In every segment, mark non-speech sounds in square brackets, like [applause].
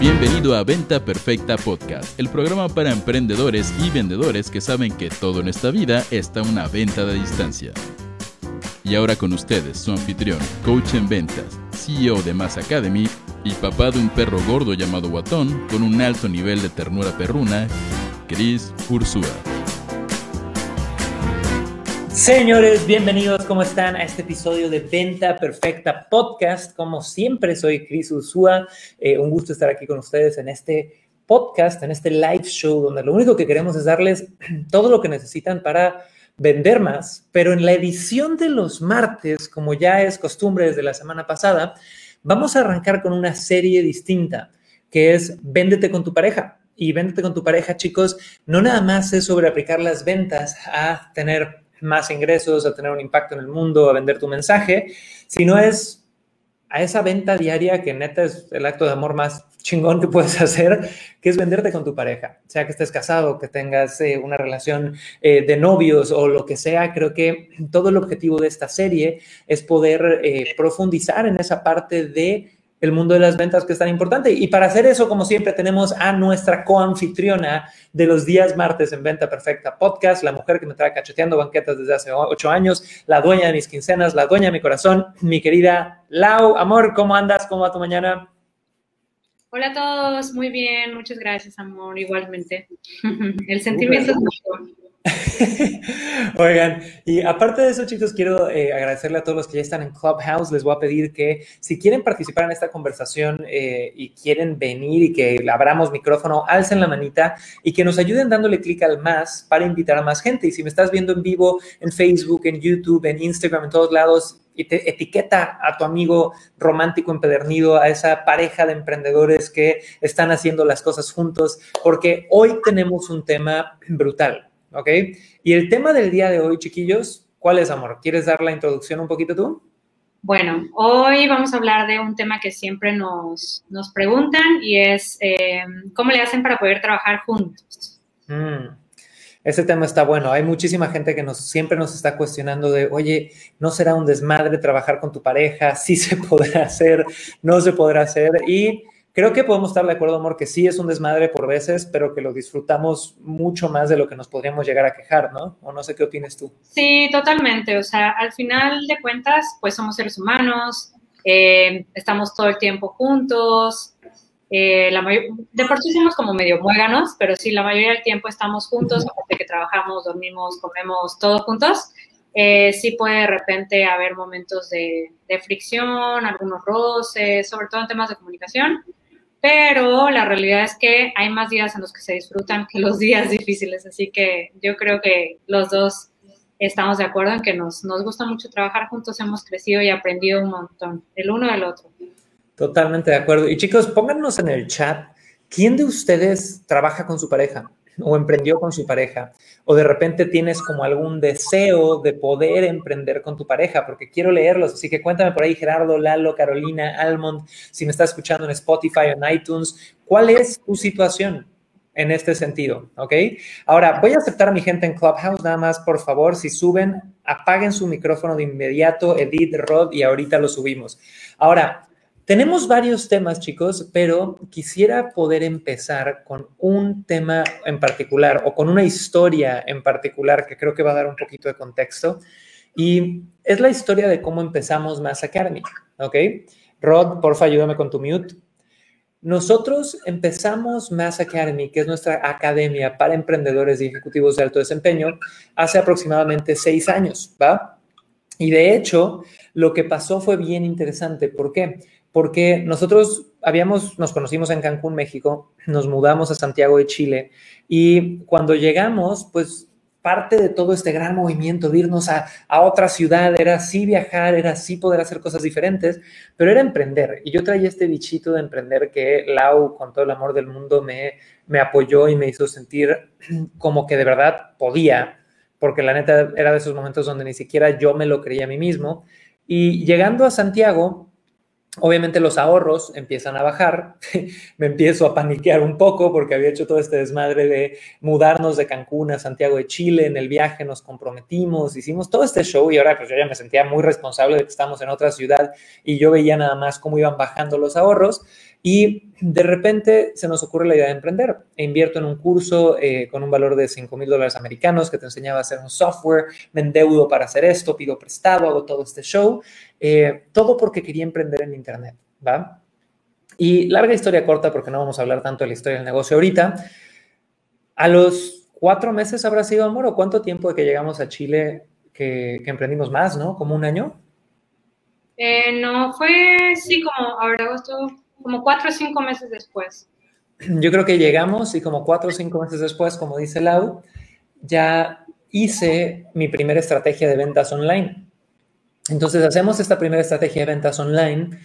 Bienvenido a Venta Perfecta Podcast, el programa para emprendedores y vendedores que saben que todo en esta vida está una venta de distancia. Y ahora con ustedes, su anfitrión, coach en ventas, CEO de Mass Academy y papá de un perro gordo llamado Guatón con un alto nivel de ternura perruna, Chris Ursúa. Señores, bienvenidos, ¿cómo están? A este episodio de Venta Perfecta Podcast. Como siempre, soy Chris Ursúa. Eh, un gusto estar aquí con ustedes en este podcast, en este live show, donde lo único que queremos es darles [clears throat] todo lo que necesitan para vender más. Pero en la edición de los martes, como ya es costumbre desde la semana pasada, vamos a arrancar con una serie distinta, que es Véndete con tu pareja. Y Véndete con tu pareja, chicos, no nada más es sobre aplicar las ventas a tener más ingresos, a tener un impacto en el mundo, a vender tu mensaje, sino es a esa venta diaria que neta es el acto de amor más chingón que puedes [laughs] hacer, que es venderte con tu pareja, sea que estés casado, que tengas eh, una relación eh, de novios o lo que sea, creo que todo el objetivo de esta serie es poder eh, profundizar en esa parte de el mundo de las ventas que es tan importante. Y para hacer eso, como siempre, tenemos a nuestra coanfitriona de los días martes en Venta Perfecta Podcast, la mujer que me trae cacheteando banquetas desde hace ocho años, la dueña de mis quincenas, la dueña de mi corazón, mi querida Lau. Amor, ¿cómo andas? ¿Cómo va tu mañana? Hola a todos, muy bien, muchas gracias, amor, igualmente. [laughs] El sentimiento es mejor. [laughs] Oigan, y aparte de eso, chicos, quiero eh, agradecerle a todos los que ya están en Clubhouse. Les voy a pedir que si quieren participar en esta conversación eh, y quieren venir y que abramos micrófono, alcen la manita y que nos ayuden dándole clic al más para invitar a más gente. Y si me estás viendo en vivo en Facebook, en YouTube, en Instagram, en todos lados, y te etiqueta a tu amigo romántico empedernido, a esa pareja de emprendedores que están haciendo las cosas juntos, porque hoy tenemos un tema brutal ¿ok? Y el tema del día de hoy, chiquillos, ¿cuál es, amor? ¿Quieres dar la introducción un poquito tú? Bueno, hoy vamos a hablar de un tema que siempre nos, nos preguntan y es eh, cómo le hacen para poder trabajar juntos. Mm, ese tema está bueno. Hay muchísima gente que nos, siempre nos está cuestionando de, oye, ¿no será un desmadre trabajar con tu pareja? ¿Sí se podrá hacer? ¿No se podrá hacer? Y Creo que podemos estar de acuerdo, amor, que sí es un desmadre por veces, pero que lo disfrutamos mucho más de lo que nos podríamos llegar a quejar, ¿no? O no sé qué opinas tú. Sí, totalmente. O sea, al final de cuentas, pues somos seres humanos, eh, estamos todo el tiempo juntos. Eh, la de por sí somos como medio muéganos, pero sí, la mayoría del tiempo estamos juntos, aparte que trabajamos, dormimos, comemos, todo juntos. Eh, sí puede de repente haber momentos de, de fricción, algunos roces, sobre todo en temas de comunicación, pero la realidad es que hay más días en los que se disfrutan que los días difíciles, así que yo creo que los dos estamos de acuerdo en que nos, gusta mucho trabajar juntos, hemos crecido y aprendido un montón, el uno del otro. Totalmente de acuerdo. Y chicos, pónganos en el chat, ¿quién de ustedes trabaja con su pareja? O emprendió con su pareja, o de repente tienes como algún deseo de poder emprender con tu pareja, porque quiero leerlos, así que cuéntame por ahí Gerardo, Lalo, Carolina, Almond, si me estás escuchando en Spotify o en iTunes, ¿cuál es tu situación? en este sentido, ¿ok? Ahora, voy a aceptar a mi gente en Clubhouse, nada más, por favor, si suben, apaguen su micrófono de inmediato, Edith, Rod, y ahorita lo subimos. Ahora, tenemos varios temas, chicos, pero quisiera poder empezar con un tema en particular o con una historia en particular que creo que va a dar un poquito de contexto. Y es la historia de cómo empezamos Mass Academy, ¿ok? Rod, porfa, ayúdame con tu mute. Nosotros empezamos Mass Academy, que es nuestra academia para emprendedores y ejecutivos de alto desempeño, hace aproximadamente seis años, ¿va? Y de hecho, lo que pasó fue bien interesante. ¿Por qué? Porque nosotros habíamos, nos conocimos en Cancún, México, nos mudamos a Santiago de Chile y cuando llegamos, pues parte de todo este gran movimiento de irnos a, otra ciudad era sí viajar, era sí poder hacer cosas diferentes, pero era emprender. Y yo traía este bichito de emprender que Lau, con todo el amor del mundo, me, me apoyó y me hizo sentir [clears throat] como que de verdad podía, porque la neta era de esos momentos donde ni siquiera yo me lo creía a mí mismo. Y llegando a Santiago, Obviamente los ahorros empiezan a bajar, [laughs] me empiezo a paniquear un poco porque había hecho todo este desmadre de mudarnos de Cancún a Santiago de Chile, en el viaje nos comprometimos, hicimos todo este show y ahora pues yo ya me sentía muy responsable de que estamos en otra ciudad y yo veía nada más cómo iban bajando los ahorros y de repente se nos ocurre la idea de emprender. E invierto en un curso eh, con un valor de 5 mil dólares americanos que te enseñaba a hacer un software, me endeudo para hacer esto, pido prestado, hago todo este show, eh, todo porque quería emprender en Internet, ¿va? Y larga historia corta, porque no vamos a hablar tanto de la historia del negocio ahorita. A los cuatro meses habrá sido, amor, o cuánto tiempo de que llegamos a Chile que, que emprendimos más, ¿no? ¿Como un año? Eh, no, fue, sí, como, ahora agosto, como cuatro o cinco meses después. Yo creo que llegamos y como cuatro o cinco meses después, como dice Lau, ya hice mi primera estrategia de ventas online. Entonces hacemos esta primera estrategia de ventas online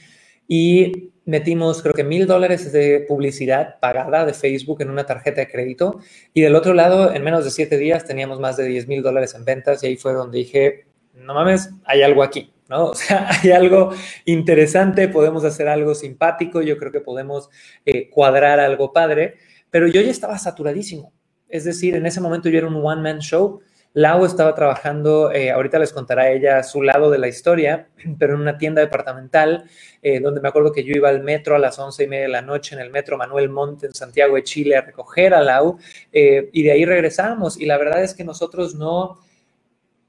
y metimos creo que mil dólares de publicidad pagada de Facebook en una tarjeta de crédito y del otro lado en menos de siete días teníamos más de diez mil dólares en ventas y ahí fue donde dije, no mames, hay algo aquí. ¿No? [laughs] O sea, hay algo interesante, podemos hacer algo simpático, yo creo que podemos eh, cuadrar algo padre, pero yo ya estaba saturadísimo. Es decir, en ese momento yo era un one-man show. Lau estaba trabajando, eh, ahorita les contará ella su lado de la historia, [clears throat] pero en una tienda departamental, eh, donde me acuerdo que yo iba al metro a las once y media de la noche en el metro Manuel Monte en Santiago de Chile a recoger a Lau, y de ahí regresamos. Y la verdad es que nosotros no,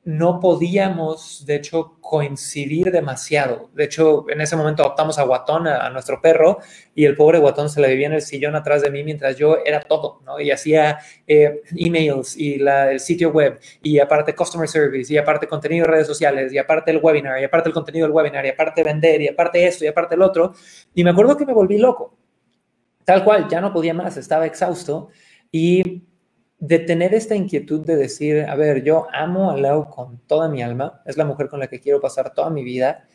no podíamos, de hecho, coincidir demasiado. De hecho, en ese momento adoptamos a Guatón, a, nuestro perro, y el pobre Guatón se le vivía en el sillón atrás de mí mientras yo era todo, ¿no? Y hacía eh, emails y el sitio web, y aparte customer service, y aparte contenido de redes sociales, y aparte el webinar, y aparte el contenido del webinar, y aparte vender, y aparte esto, y aparte el otro. Y me acuerdo que me volví loco. Tal cual, ya no podía más, estaba exhausto. Y de tener esta inquietud de decir, a ver, yo amo a Lau con toda mi alma, es la mujer con la que quiero pasar toda mi vida,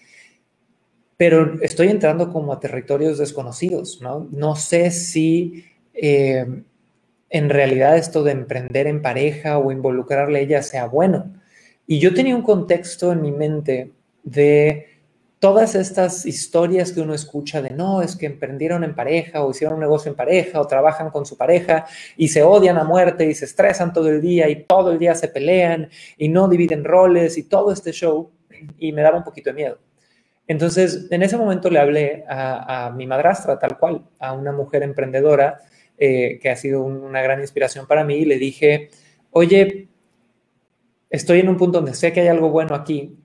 pero estoy entrando como a territorios desconocidos, ¿no? No sé si eh, en realidad esto de emprender en pareja o involucrarle a ella sea bueno. Y yo tenía un contexto en mi mente de todas estas historias que uno escucha de no, es que emprendieron en pareja o hicieron un negocio en pareja o trabajan con su pareja y se odian a muerte y se estresan todo el día y todo el día se pelean y no dividen roles y todo este show y me daba un poquito de miedo. Entonces, en ese momento le hablé a, mi madrastra, tal cual, a una mujer emprendedora eh, que ha sido una gran inspiración para mí y le dije, oye, estoy en un punto donde sé que hay algo bueno aquí,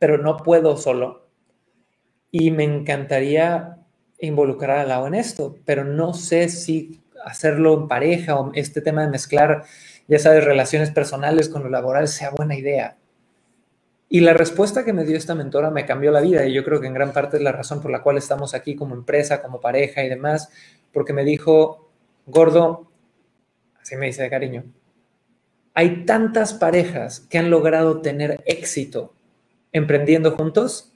pero no puedo solo. Y me encantaría involucrar a Lau en esto, pero no sé si hacerlo en pareja o este tema de mezclar, ya sabes, relaciones personales con lo laboral sea buena idea. Y la respuesta que me dio esta mentora me cambió la vida y yo creo que en gran parte es la razón por la cual estamos aquí como empresa, como pareja y demás, porque me dijo, gordo, así me dice de cariño, hay tantas parejas que han logrado tener éxito emprendiendo juntos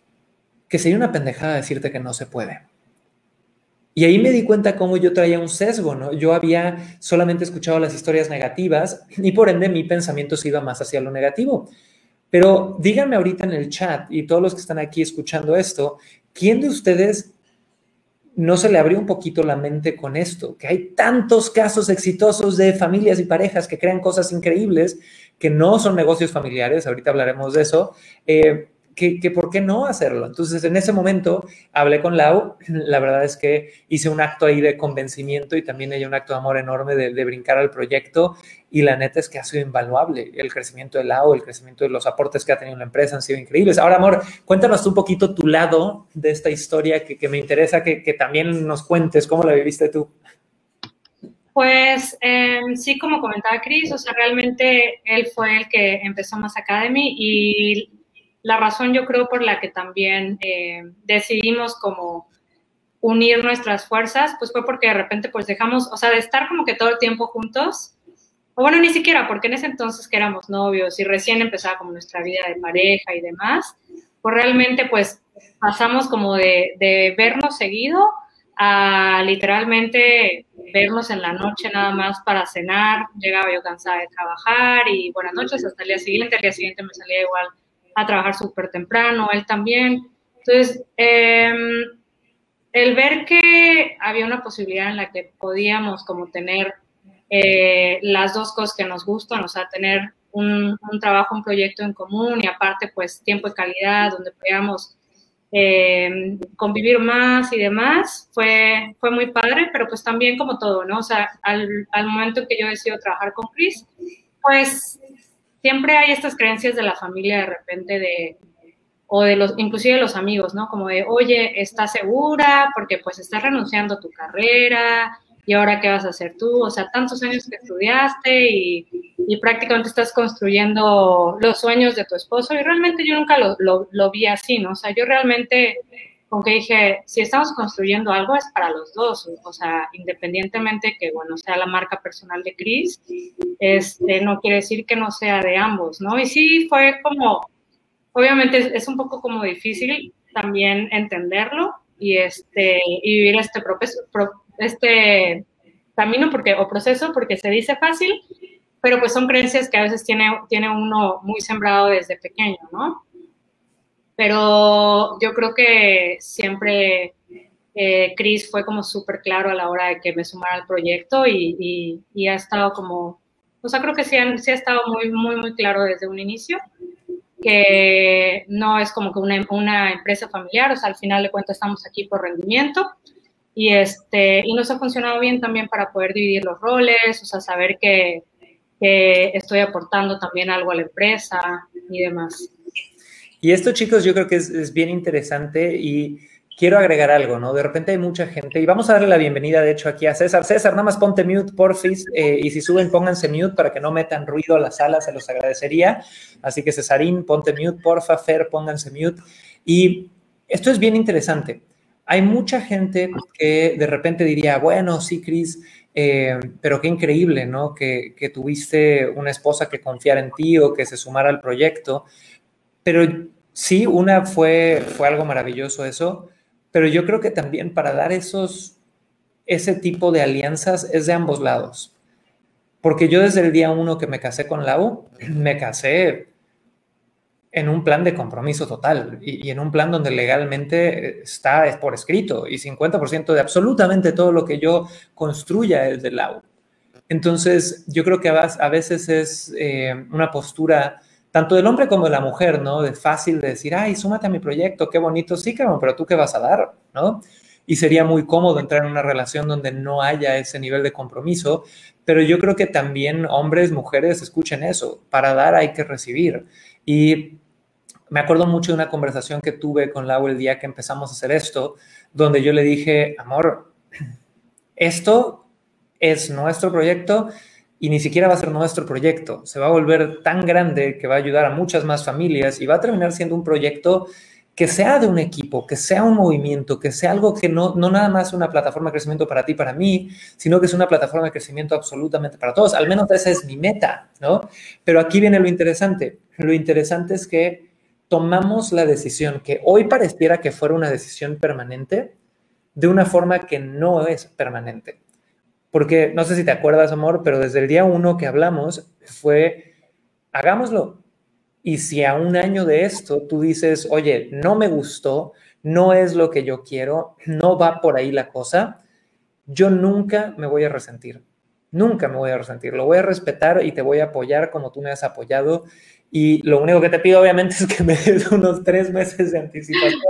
que sería una pendejada decirte que no se puede. Y ahí me di cuenta cómo yo traía un sesgo, ¿no? Yo había solamente escuchado las historias negativas y por ende mi pensamiento se iba más hacia lo negativo. Pero díganme ahorita en el chat y todos los que están aquí escuchando esto, ¿quién de ustedes no se le abrió un poquito la mente con esto? Que hay tantos casos exitosos de familias y parejas que crean cosas increíbles que no son negocios familiares, ahorita hablaremos de eso, eh, que, por qué no hacerlo. Entonces, en ese momento hablé con Lau, [clears throat] la verdad es que hice un acto ahí de convencimiento y también ella un acto de amor enorme de, brincar al proyecto y la neta es que ha sido invaluable. El crecimiento de Lau, el crecimiento de los aportes que ha tenido la empresa han sido increíbles. Ahora, amor, cuéntanos un poquito tu lado de esta historia que, me interesa que, también nos cuentes, ¿cómo la viviste tú? Pues em, sí, como comentaba Chris, o sea, realmente él fue el que empezó Más Academy y la razón yo creo por la que también em, decidimos como unir nuestras fuerzas, pues fue porque de repente pues dejamos, o sea, de estar como que todo el tiempo juntos, o bueno, ni siquiera, porque en ese entonces que éramos novios y recién empezaba como nuestra vida de pareja y demás, pues realmente pues pasamos como de, de vernos seguido a literalmente vernos en la noche nada más para cenar. Llegaba yo cansada de trabajar y buenas noches hasta el día siguiente. El día siguiente me salía igual a trabajar súper temprano, él también. Entonces, em, el ver que había una posibilidad en la que podíamos como tener eh, las dos cosas que nos gustan, o sea, tener un, trabajo, un proyecto en común y aparte pues tiempo de calidad donde podíamos eh, convivir más y demás, fue, fue muy padre, pero pues también como todo, ¿no? O sea, al, al momento que yo decido trabajar con Chris, pues siempre hay estas creencias de la familia de repente de, o de los, inclusive de los amigos, ¿no? Como de, oye, ¿estás segura? Porque pues estás renunciando a tu carrera, ¿y ahora qué vas a hacer tú? O sea, tantos años que estudiaste y, y prácticamente estás construyendo los sueños de tu esposo y realmente yo nunca lo, lo, lo, vi así, ¿no? O sea, yo realmente, como que dije, si estamos construyendo algo es para los dos, o sea, independientemente que, bueno, sea la marca personal de Chris, este, no quiere decir que no sea de ambos, ¿no? Y sí fue como, obviamente es un poco como difícil también entenderlo y, este, y vivir este, este camino porque, o proceso porque se dice fácil, pero pues son creencias que a veces tiene, tiene uno muy sembrado desde pequeño, ¿no? Pero yo creo que siempre eh, Chris fue como súper claro a la hora de que me sumara al proyecto y, y, y, ha estado como, o sea, creo que sí, ha estado muy, muy, muy claro desde un inicio que no es como que una, empresa familiar, o sea, al final de cuentas estamos aquí por rendimiento y, este, y nos ha funcionado bien también para poder dividir los roles, o sea, saber que estoy aportando también algo a la empresa y demás. Y esto, chicos, yo creo que es, bien interesante y quiero agregar algo, ¿no? De repente hay mucha gente, y vamos a darle la bienvenida, de hecho, aquí a César. César, nada más ponte mute, porfis, eh, y si suben, pónganse mute para que no metan ruido a la sala, se los agradecería. Así que Cesarín, ponte mute, porfa, Fer, pónganse mute. Y esto es bien interesante. Hay mucha gente que de repente diría, bueno, sí, Cris, eh, pero qué increíble, ¿no? Que, que tuviste una esposa que confiara en ti o que se sumara al proyecto. Pero sí, una fue, fue algo maravilloso eso, pero yo creo que también para dar esos, ese tipo de alianzas es de ambos lados. Porque yo desde el día uno que me casé con Lau, me casé en un plan de compromiso total y, en un plan donde legalmente está por escrito y 50% de absolutamente todo lo que yo construya es de Lau. Entonces, yo creo que a veces es eh, una postura tanto del hombre como de la mujer, ¿no? De fácil de decir, ay, súmate a mi proyecto, qué bonito, sí, cabrón, pero tú qué vas a dar, ¿no? Y sería muy cómodo entrar en una relación donde no haya ese nivel de compromiso, pero yo creo que también hombres, mujeres, escuchen eso, para dar hay que recibir. Y me acuerdo mucho de una conversación que tuve con Lau el día que empezamos a hacer esto, donde yo le dije, amor, [clears throat] esto es nuestro proyecto y ni siquiera va a ser nuestro proyecto. Se va a volver tan grande que va a ayudar a muchas más familias y va a terminar siendo un proyecto que sea de un equipo, que sea un movimiento, que sea algo que no, no nada más una plataforma de crecimiento para ti, para mí, sino que es una plataforma de crecimiento absolutamente para todos. Al menos esa es mi meta, ¿no? Pero aquí viene lo interesante. Lo interesante es que tomamos la decisión que hoy pareciera que fuera una decisión permanente de una forma que no es permanente. Porque no sé si te acuerdas, amor, pero desde el día uno que hablamos fue, hagámoslo. Y si a un año de esto tú dices, oye, no me gustó, no es lo que yo quiero, no va por ahí la cosa, yo nunca me voy a resentir. Nunca me voy a resentir. Lo voy a respetar y te voy a apoyar como tú me has apoyado y lo único que te pido, obviamente, [laughs] es que me des unos tres meses de anticipación.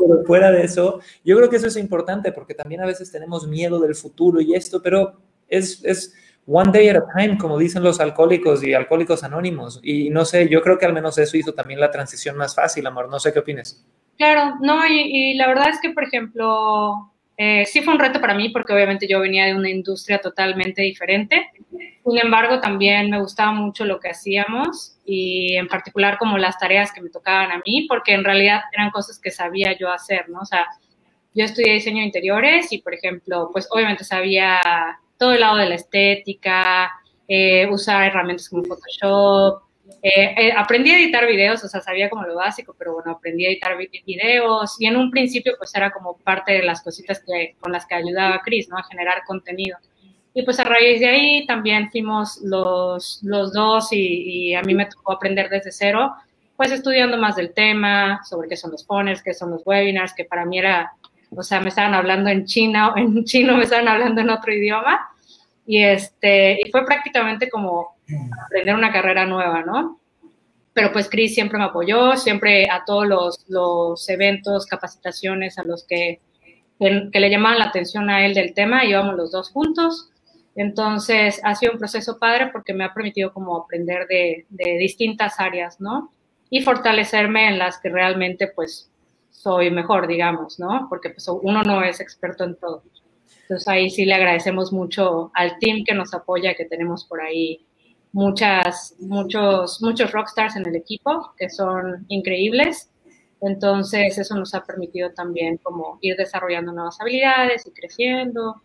Pero fuera de eso, yo creo que eso es importante porque también a veces tenemos miedo del futuro y esto, pero es, es one day at a time, como dicen los alcohólicos y alcohólicos anónimos. Y no sé, yo creo que al menos eso hizo también la transición más fácil, amor. No sé qué opinas. Claro, no, y, y la verdad es que, por ejemplo, eh, sí fue un reto para mí porque obviamente yo venía de una industria totalmente diferente. Sin embargo, también me gustaba mucho lo que hacíamos y en particular como las tareas que me tocaban a mí, porque en realidad eran cosas que sabía yo hacer, ¿no? O sea, yo estudié diseño de interiores y, por ejemplo, pues obviamente sabía todo el lado de la estética, eh, usar herramientas como Photoshop, eh, eh, aprendí a editar videos, o sea, sabía como lo básico, pero bueno, aprendí a editar videos y en un principio pues era como parte de las cositas que, con las que ayudaba a Chris, ¿no? A generar contenido. Y pues a raíz de ahí también fuimos los, los dos y, y, a mí me tocó aprender desde cero, pues estudiando más del tema, sobre qué son los phoners, qué son los webinars, que para mí era, o sea, me estaban hablando en chino, en chino me estaban hablando en otro idioma. Y, este, y fue prácticamente como aprender una carrera nueva, ¿no? pero pues Cris siempre me apoyó, siempre a todos los, los eventos, capacitaciones a los que, que, le llamaban la atención a él del tema, íbamos los dos juntos. Entonces, ha sido un proceso padre porque me ha permitido como aprender de, de distintas áreas, ¿no? Y fortalecerme en las que realmente, pues, soy mejor, digamos, ¿no? Porque pues, uno no es experto en todo. Entonces ahí sí le agradecemos mucho al team que nos apoya, que tenemos por ahí muchas, muchos, muchos rockstars en el equipo que son increíbles. Entonces eso nos ha permitido también como ir desarrollando nuevas habilidades y creciendo.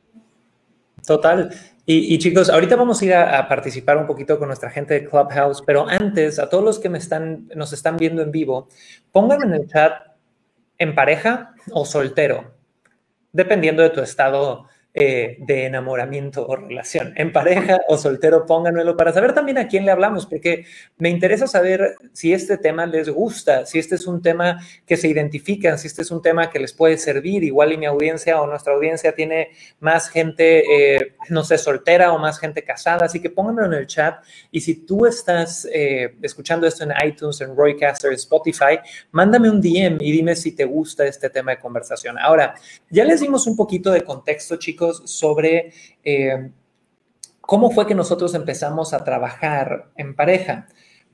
Total. Y, chicos, ahorita vamos a ir a, participar un poquito con nuestra gente de Clubhouse, pero antes, a todos los que me están, nos están viendo en vivo, pónganme en el chat en pareja o soltero, dependiendo de tu estado eh, de enamoramiento o relación, en pareja o soltero, pónganmelo para saber también a quién le hablamos, porque me interesa saber si este tema les gusta, si este es un tema que se identifican, si este es un tema que les puede servir, igual y mi audiencia o nuestra audiencia tiene más gente, eh, no sé, soltera o más gente casada, así que pónganmelo en el chat y si tú estás eh, escuchando esto en iTunes, en Roycaster, Spotify, mándame un DM y dime si te gusta este tema de conversación. Ahora, ya les dimos un poquito de contexto, chicos sobre eh, cómo fue que nosotros empezamos a trabajar en pareja.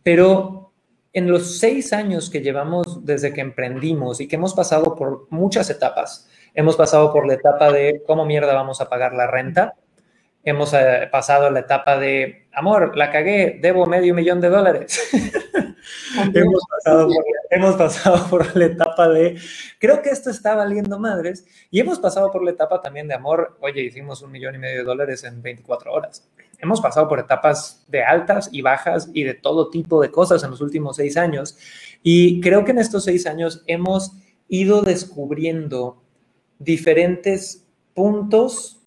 Pero en los seis años que llevamos desde que emprendimos y que hemos pasado por muchas etapas, hemos pasado por la etapa de cómo mierda vamos a pagar la renta, hemos eh, pasado la etapa de, amor, la cagué, debo medio millón de dólares. [laughs] hemos, pasado por, hemos pasado por la etapa de, creo que esto está valiendo madres, y hemos pasado por la etapa también de amor, oye, hicimos un millón y medio de dólares en 24 horas. Hemos pasado por etapas de altas y bajas y de todo tipo de cosas en los últimos seis años, y creo que en estos seis años hemos ido descubriendo diferentes puntos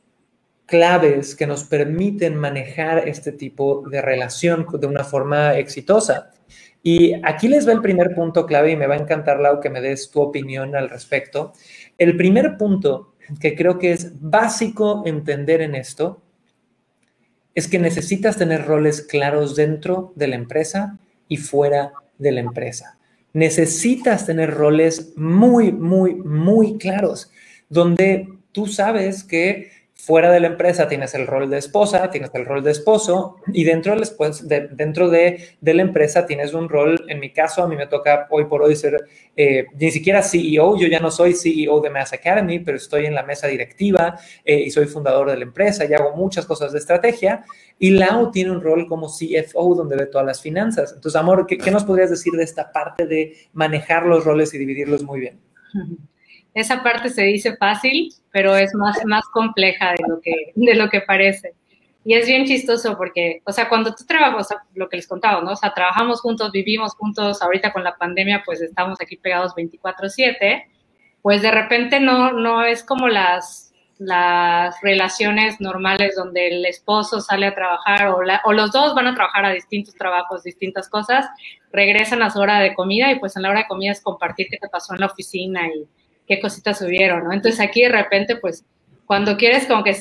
claves que nos permiten manejar este tipo de relación de una forma exitosa. Y aquí les va el primer punto clave y me va a encantar, Lau, que me des tu opinión al respecto. El primer punto que creo que es básico entender en esto es que necesitas tener roles claros dentro de la empresa y fuera de la empresa. Necesitas tener roles muy, muy, muy claros, donde tú sabes que Fuera de la empresa tienes el rol de esposa, tienes el rol de esposo y dentro, después, de, dentro de, de, la empresa tienes un rol, en mi caso a mí me toca hoy por hoy ser eh, ni siquiera CEO, yo ya no soy CEO de Mass Academy, pero estoy en la mesa directiva eh, y soy fundador de la empresa y hago muchas cosas de estrategia y Lau tiene un rol como CFO donde ve todas las finanzas. Entonces, amor, ¿qué, qué nos podrías decir de esta parte de manejar los roles y dividirlos muy bien? Esa parte se dice fácil, pero es más, más compleja de lo, que, de lo que parece. Y es bien chistoso porque, o sea, cuando tú trabajas, lo que les contaba, ¿no? O sea, trabajamos juntos, vivimos juntos, ahorita con la pandemia, pues estamos aquí pegados 24/7, pues de repente no, no es como las, las relaciones normales donde el esposo sale a trabajar o, o los dos van a trabajar a distintos trabajos, distintas cosas, regresan a su hora de comida y pues en la hora de comida es compartir qué te pasó en la oficina y qué cositas subieron, ¿no? Entonces aquí de repente, pues, cuando quieres como que,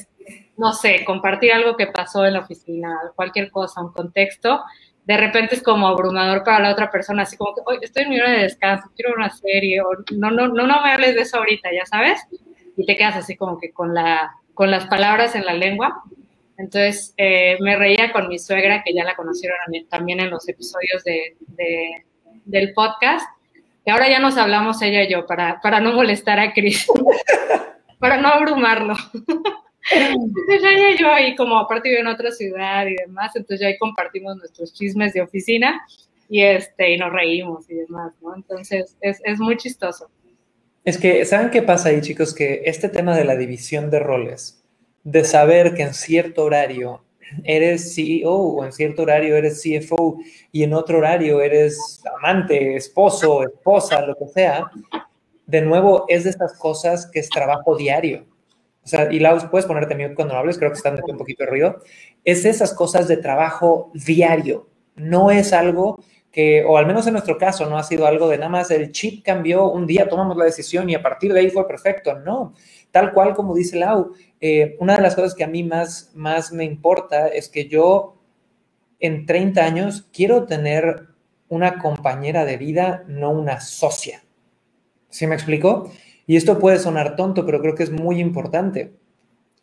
no sé, compartir algo que pasó en la oficina, cualquier cosa, un contexto, de repente es como abrumador para la otra persona, así como que, oye, estoy en mi hora de descanso, quiero una serie, o no, no, no, no me hables de eso ahorita, ya sabes, y te quedas así como que con, la, con las palabras en la lengua. Entonces, eh, me reía con mi suegra, que ya la conocieron también en los episodios de, de, del podcast, y ahora ya nos hablamos ella y yo para, para no molestar a Cris, [laughs] para no abrumarlo. Entonces ella y yo ahí como aparte vivo en otra ciudad y demás, entonces ya ahí compartimos nuestros chismes de oficina y este y nos reímos y demás, ¿no? Entonces es, es muy chistoso. Es que, ¿saben qué pasa ahí, chicos? Que este tema de la división de roles, de saber que en cierto horario eres CEO o en cierto horario eres CFO y en otro horario eres amante, esposo, esposa, lo que sea, de nuevo es de estas cosas que es trabajo diario. O sea, y Lau, puedes ponerte mute cuando hables, creo que están metiendo un poquito de ruido. Es esas cosas de trabajo diario. No es algo que, o al menos en nuestro caso, no ha sido algo de nada más el chip cambió, un día tomamos la decisión y a partir de ahí fue perfecto. No, tal cual como dice Lau, eh, una de las cosas que a mí más, más me importa es que yo en 30 años quiero tener una compañera de vida, no una socia. ¿Sí me explico? Y esto puede sonar tonto, pero creo que es muy importante,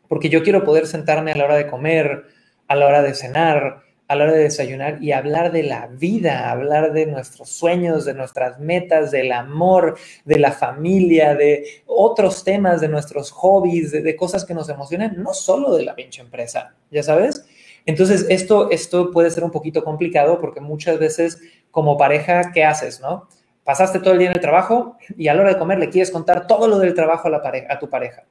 porque yo quiero poder sentarme a la hora de comer, a la hora de cenar, a la hora de desayunar y hablar de la vida, hablar de nuestros sueños, de nuestras metas, del amor, de la familia, de otros temas, de nuestros hobbies, de, cosas que nos emocionan, no solo de la pinche empresa, ¿ya sabes? Entonces, esto, esto puede ser un poquito complicado porque muchas veces como pareja, ¿qué haces, no? Pasaste todo el día en el trabajo y a la hora de comer le quieres contar todo lo del trabajo a, la pareja, a tu pareja.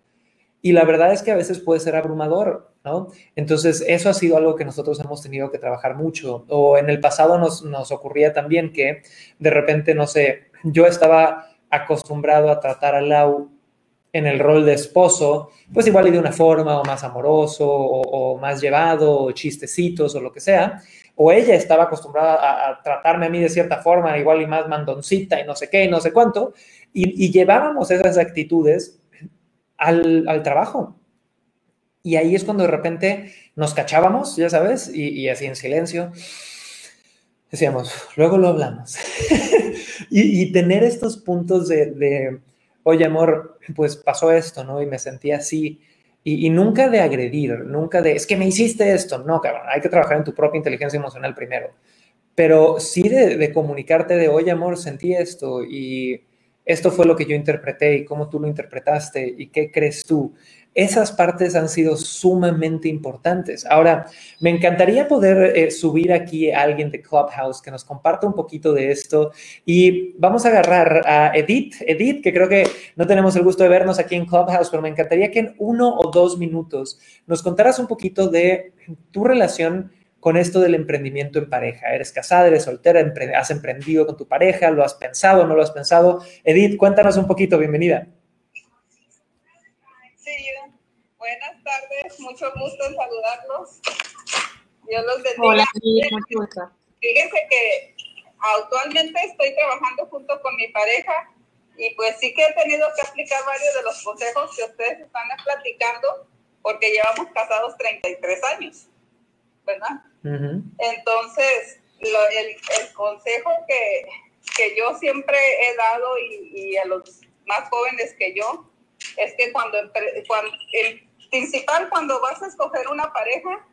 Y la verdad es que a veces puede ser abrumador, ¿no? Entonces, eso ha sido algo que nosotros hemos tenido que trabajar mucho. O en el pasado nos, nos ocurría también que de repente, no sé, yo estaba acostumbrado a tratar a Lau en el rol de esposo, pues igual y de una forma o más amoroso o, más llevado, o chistecitos o lo que sea, o ella estaba acostumbrada a, tratarme a mí de cierta forma, igual y más mandoncita y no sé qué y no sé cuánto, y, y llevábamos esas actitudes al, trabajo. Y ahí es cuando de repente nos cachábamos, ya sabes, y, así en silencio. Decíamos, luego lo hablamos. [laughs] y, tener estos puntos de, oye, amor, pues pasó esto, ¿no? Y me sentí así. Y, nunca de agredir, nunca de, es que me hiciste esto. No, cabrón, hay que trabajar en tu propia inteligencia emocional primero. Pero sí de, de comunicarte de, oye, amor, sentí esto y esto fue lo que yo interpreté y cómo tú lo interpretaste y qué crees tú. Esas partes han sido sumamente importantes. Ahora, me encantaría poder eh, subir aquí a alguien de Clubhouse que nos comparta un poquito de esto y vamos a agarrar a Edith. Edith, que creo que no tenemos el gusto de vernos aquí en Clubhouse, pero me encantaría que en uno o dos minutos nos contaras un poquito de tu relación con esto del emprendimiento en pareja. Eres casada, eres soltera, has emprendido con tu pareja, lo has pensado, no lo has pensado. Edith, cuéntanos un poquito, bienvenida. Sí, buenas tardes, mucho gusto en saludarlos. Dios los bendiga. Hola. Fíjense que actualmente estoy trabajando junto con mi pareja y pues sí que he tenido que aplicar varios de los consejos que ustedes están platicando porque llevamos casados 33 años, ¿verdad? Entonces, el, consejo que, yo siempre he dado y, a los más jóvenes que yo es que cuando, cuando el principal cuando vas a escoger una pareja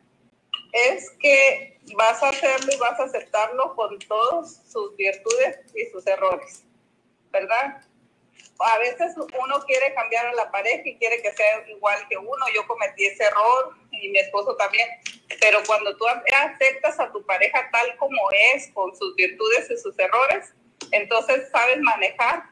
es que vas a hacerlo y vas a aceptarlo con todas sus virtudes y sus errores, ¿verdad? A veces uno quiere cambiar a la pareja y quiere que sea igual que uno. Yo cometí ese error y mi esposo también pero cuando tú aceptas a tu pareja tal como es, con sus virtudes y sus errores, entonces sabes manejar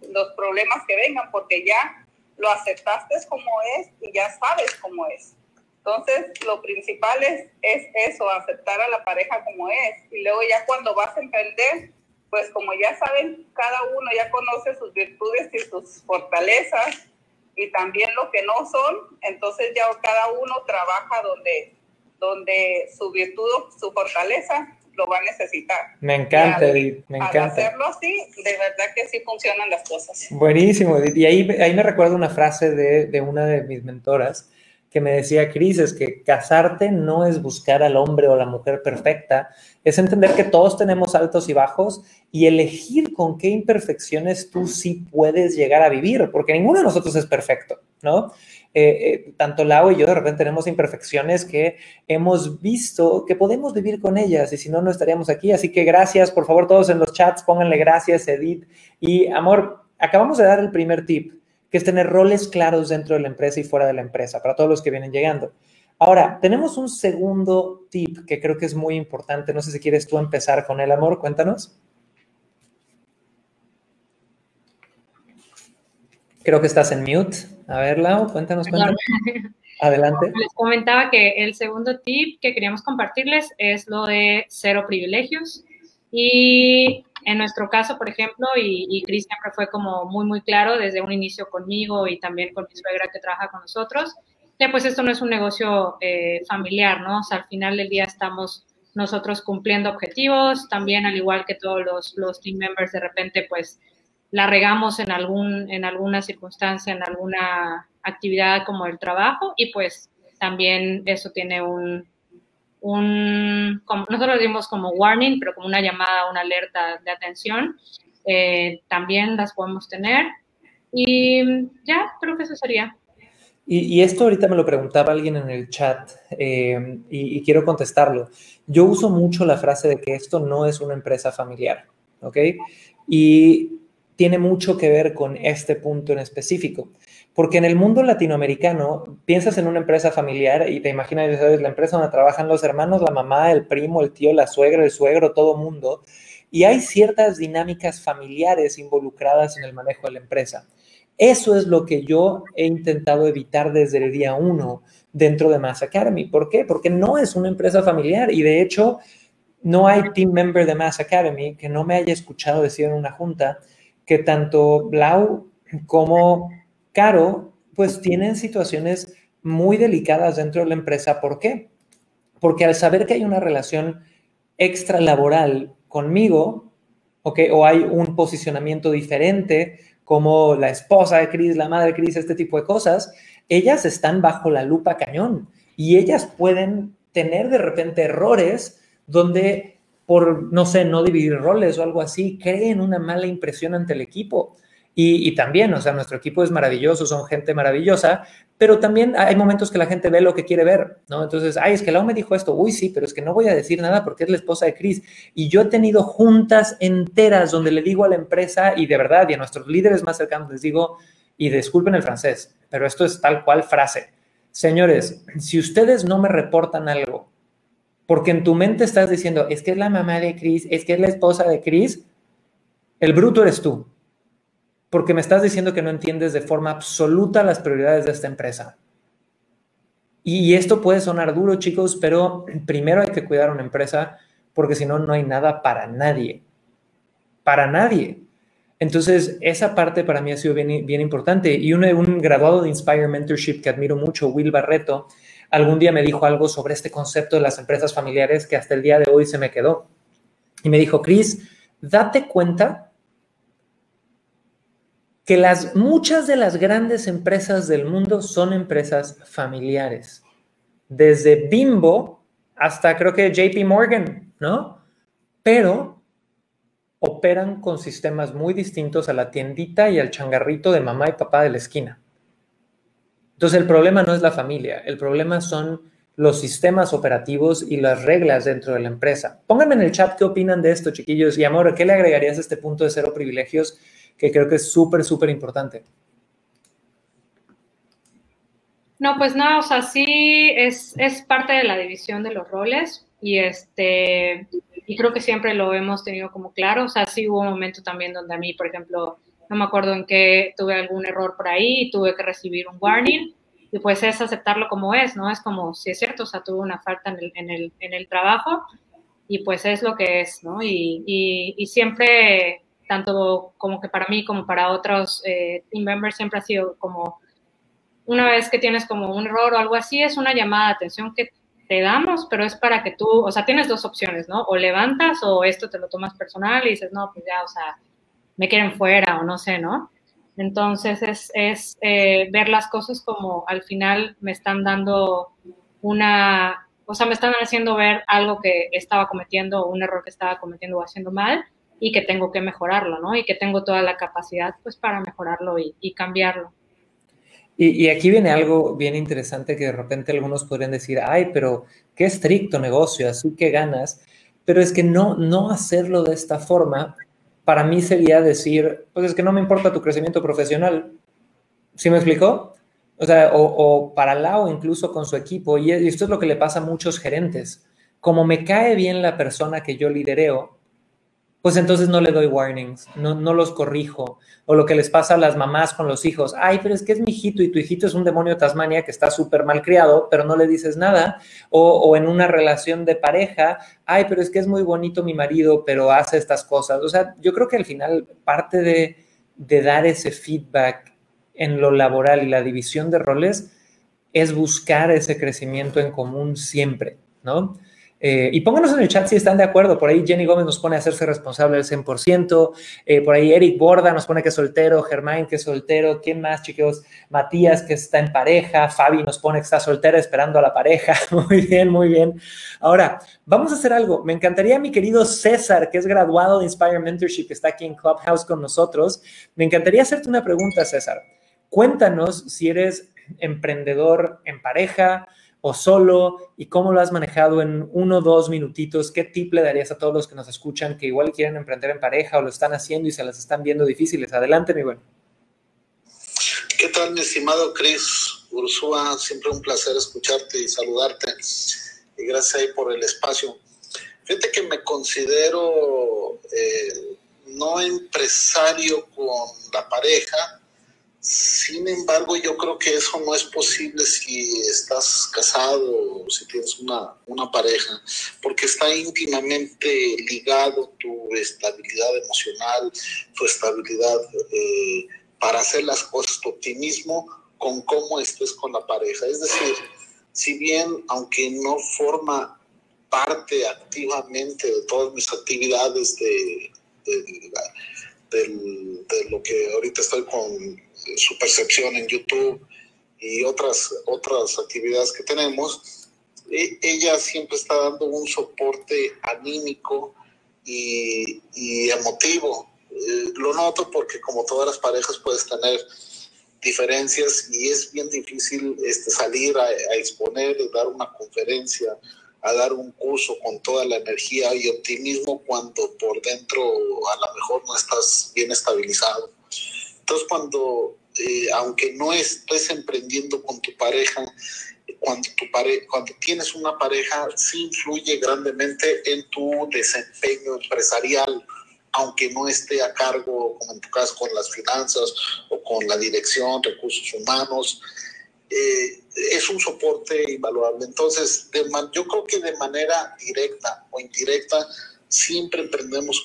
los problemas que vengan porque ya lo aceptaste como es y ya sabes cómo es. Entonces, lo principal es, es eso, aceptar a la pareja como es. Y luego ya cuando vas a emprender, pues como ya saben, cada uno ya conoce sus virtudes y sus fortalezas y también lo que no son, entonces ya cada uno trabaja donde, donde su virtud, su fortaleza lo va a necesitar. Me encanta, Edith, me encanta. hacerlo así, de verdad que sí funcionan las cosas. Buenísimo, Edith. Y ahí, ahí me recuerdo una frase de, de una de mis mentoras que me decía, Cris, es que casarte no es buscar al hombre o la mujer perfecta, es entender que todos tenemos altos y bajos y elegir con qué imperfecciones tú sí puedes llegar a vivir, porque ninguno de nosotros es perfecto, ¿no? Eh, eh, tanto Lau y yo de repente tenemos imperfecciones que hemos visto que podemos vivir con ellas y si no, no estaríamos aquí. Así que gracias, por favor, todos en los chats, pónganle gracias, Edith. Y amor, acabamos de dar el primer tip, que es tener roles claros dentro de la empresa y fuera de la empresa, para todos los que vienen llegando. Ahora, tenemos un segundo tip que creo que es muy importante. No sé si quieres tú empezar con el amor, cuéntanos. Creo que estás en mute. A ver, Lau, cuéntanos, cuéntanos. Adelante. [laughs] Les comentaba que el segundo tip que queríamos compartirles es lo de cero privilegios. Y en nuestro caso, por ejemplo, y, y Cris siempre fue como muy, muy claro desde un inicio conmigo y también con mi suegra que trabaja con nosotros, que pues esto no es un negocio eh, familiar, ¿no? O sea, al final del día estamos nosotros cumpliendo objetivos, también al igual que todos los, los team members, de repente pues la regamos en, algún, en alguna circunstancia, en alguna actividad como el trabajo y pues también eso tiene un, un, como, nosotros dimos como warning, pero como una llamada, una alerta de atención, eh, también las podemos tener. Y ya, creo que eso sería. Y, esto ahorita me lo preguntaba alguien en el chat eh, y, y, quiero contestarlo. Yo uso mucho la frase de que esto no es una empresa familiar, ¿ok? Y tiene mucho que ver con este punto en específico. Porque en el mundo latinoamericano, piensas en una empresa familiar y te imaginas, ¿sabes? La empresa donde trabajan los hermanos, la mamá, el primo, el tío, la suegra, el suegro, todo mundo. Y hay ciertas dinámicas familiares involucradas en el manejo de la empresa. Eso es lo que yo he intentado evitar desde el día uno dentro de Mass Academy. ¿Por qué? Porque no es una empresa familiar y de hecho no hay team member de Mass Academy que no me haya escuchado decir en una junta que tanto Blau como Caro pues tienen situaciones muy delicadas dentro de la empresa. ¿Por qué? Porque al saber que hay una relación extralaboral conmigo, ¿okay? o hay un posicionamiento diferente como la esposa de Cris, la madre de Cris, este tipo de cosas, ellas están bajo la lupa cañón y ellas pueden tener de repente errores donde por, no sé, no dividir roles o algo así, creen una mala impresión ante el equipo. Y, también, o sea, nuestro equipo es maravilloso, son gente maravillosa, pero también hay momentos que la gente ve lo que quiere ver, ¿no? Entonces, ay, es que Lau me dijo esto, uy, sí, pero es que no voy a decir nada porque es la esposa de Chris. Y yo he tenido juntas enteras donde le digo a la empresa y de verdad, y a nuestros líderes más cercanos les digo, y disculpen el francés, pero esto es tal cual frase. Señores, si ustedes no me reportan algo, porque en tu mente estás diciendo, es que es la mamá de Chris, es que es la esposa de Chris, el bruto eres tú porque me estás diciendo que no entiendes de forma absoluta las prioridades de esta empresa. Y esto puede sonar duro, chicos, pero primero hay que cuidar una empresa porque si no, no hay nada para nadie. Para nadie. Entonces, esa parte para mí ha sido bien, importante. Y un, un graduado de Inspire Mentorship que admiro mucho, Will Barreto, algún día me dijo algo sobre este concepto de las empresas familiares que hasta el día de hoy se me quedó. Y me dijo, Chris, date cuenta que las, muchas de las grandes empresas del mundo son empresas familiares. Desde Bimbo hasta creo que JP Morgan, ¿no? Pero operan con sistemas muy distintos a la tiendita y al changarrito de mamá y papá de la esquina. Entonces el problema no es la familia, el problema son los sistemas operativos y las reglas dentro de la empresa. Pónganme en el chat qué opinan de esto, chiquillos. Y amor, ¿qué le agregarías a este punto de cero privilegios? Que creo que es súper, súper importante. No, pues no, o sea, sí es, es parte de la división de los roles y este y creo que siempre lo hemos tenido como claro, o sea, sí hubo un momento también donde a mí, por ejemplo, no me acuerdo en qué tuve algún error por ahí y tuve que recibir un warning y pues es aceptarlo como es, ¿no? Es como, si es cierto, o sea, tuve una falta en el, en el, en el trabajo y pues es lo que es, ¿no? Y, y, y siempre tanto como que para mí como para otros eh, team members siempre ha sido como una vez que tienes como un error o algo así, es una llamada de atención que te damos, pero es para que tú, o sea, tienes dos opciones, ¿no? O levantas o esto te lo tomas personal y dices, no, pues ya, o sea, me quieren fuera o no sé, ¿no? Entonces es, es eh, ver las cosas como al final me están dando una, o sea, me están haciendo ver algo que estaba cometiendo, un error que estaba cometiendo o haciendo mal, y que tengo que mejorarlo, ¿no? Y que tengo toda la capacidad pues para mejorarlo y, cambiarlo. Y, aquí viene algo bien interesante que de repente algunos podrían decir, ay, pero qué estricto negocio, así que ganas. Pero es que no, no hacerlo de esta forma, para mí sería decir, pues es que no me importa tu crecimiento profesional. ¿Sí me explicó? O sea, o, o para Lao incluso con su equipo, y esto es lo que le pasa a muchos gerentes. Como me cae bien la persona que yo lidereo, pues entonces no le doy warnings, no, los corrijo. O lo que les pasa a las mamás con los hijos, ay, pero es que es mi hijito y tu hijito es un demonio de Tasmania que está súper mal criado, pero no le dices nada. O, en una relación de pareja, ay, pero es que es muy bonito mi marido, pero hace estas cosas. O sea, yo creo que al final parte de dar ese feedback en lo laboral y la división de roles es buscar ese crecimiento en común siempre, ¿no? Eh, y pónganos en el chat si están de acuerdo. Por ahí Jenny Gómez nos pone a hacerse responsable del 100%. Eh, por ahí Eric Borda nos pone que es soltero. Germán que es soltero. ¿Quién más, chicos? Matías que está en pareja. Fabi nos pone que está soltera esperando a la pareja. [laughs] muy bien, muy bien. Ahora, vamos a hacer algo. Me encantaría, mi querido César, que es graduado de Inspire Mentorship, que está aquí en Clubhouse con nosotros. Me encantaría hacerte una pregunta, César. Cuéntanos si eres emprendedor en pareja o solo y cómo lo has manejado en uno o dos minutitos. ¿Qué tip le darías a todos los que nos escuchan que igual quieren emprender en pareja o lo están haciendo y se las están viendo difíciles? Adelante, mi buen. ¿Qué tal, mi estimado Chris Ursúa? Siempre un placer escucharte y saludarte. Y gracias ahí por el espacio. Fíjate que me considero eh, no empresario con la pareja, sin embargo, yo creo que eso no es posible si estás casado o si tienes una, una pareja, porque está íntimamente ligado tu estabilidad emocional, tu estabilidad eh, para hacer las cosas, tu optimismo con cómo estés con la pareja. Es decir, si bien, aunque no forma parte activamente de todas mis actividades de, de lo que ahorita estoy con su percepción en YouTube y otras, otras actividades que tenemos, e, ella siempre está dando un soporte anímico y, emotivo. Eh, lo noto porque como todas las parejas puedes tener diferencias y es bien difícil este, salir a, a exponer, dar una conferencia, a dar un curso con toda la energía y optimismo cuando por dentro a lo mejor no estás bien estabilizado. Entonces, cuando, eh, aunque no estés emprendiendo con tu pareja, cuando, tu pare cuando tienes una pareja, sí influye grandemente en tu desempeño empresarial, aunque no esté a cargo, como en tu caso, con las finanzas o con la dirección, recursos humanos. Eh, es un soporte invaluable. Entonces, yo creo que de manera directa o indirecta, siempre emprendemos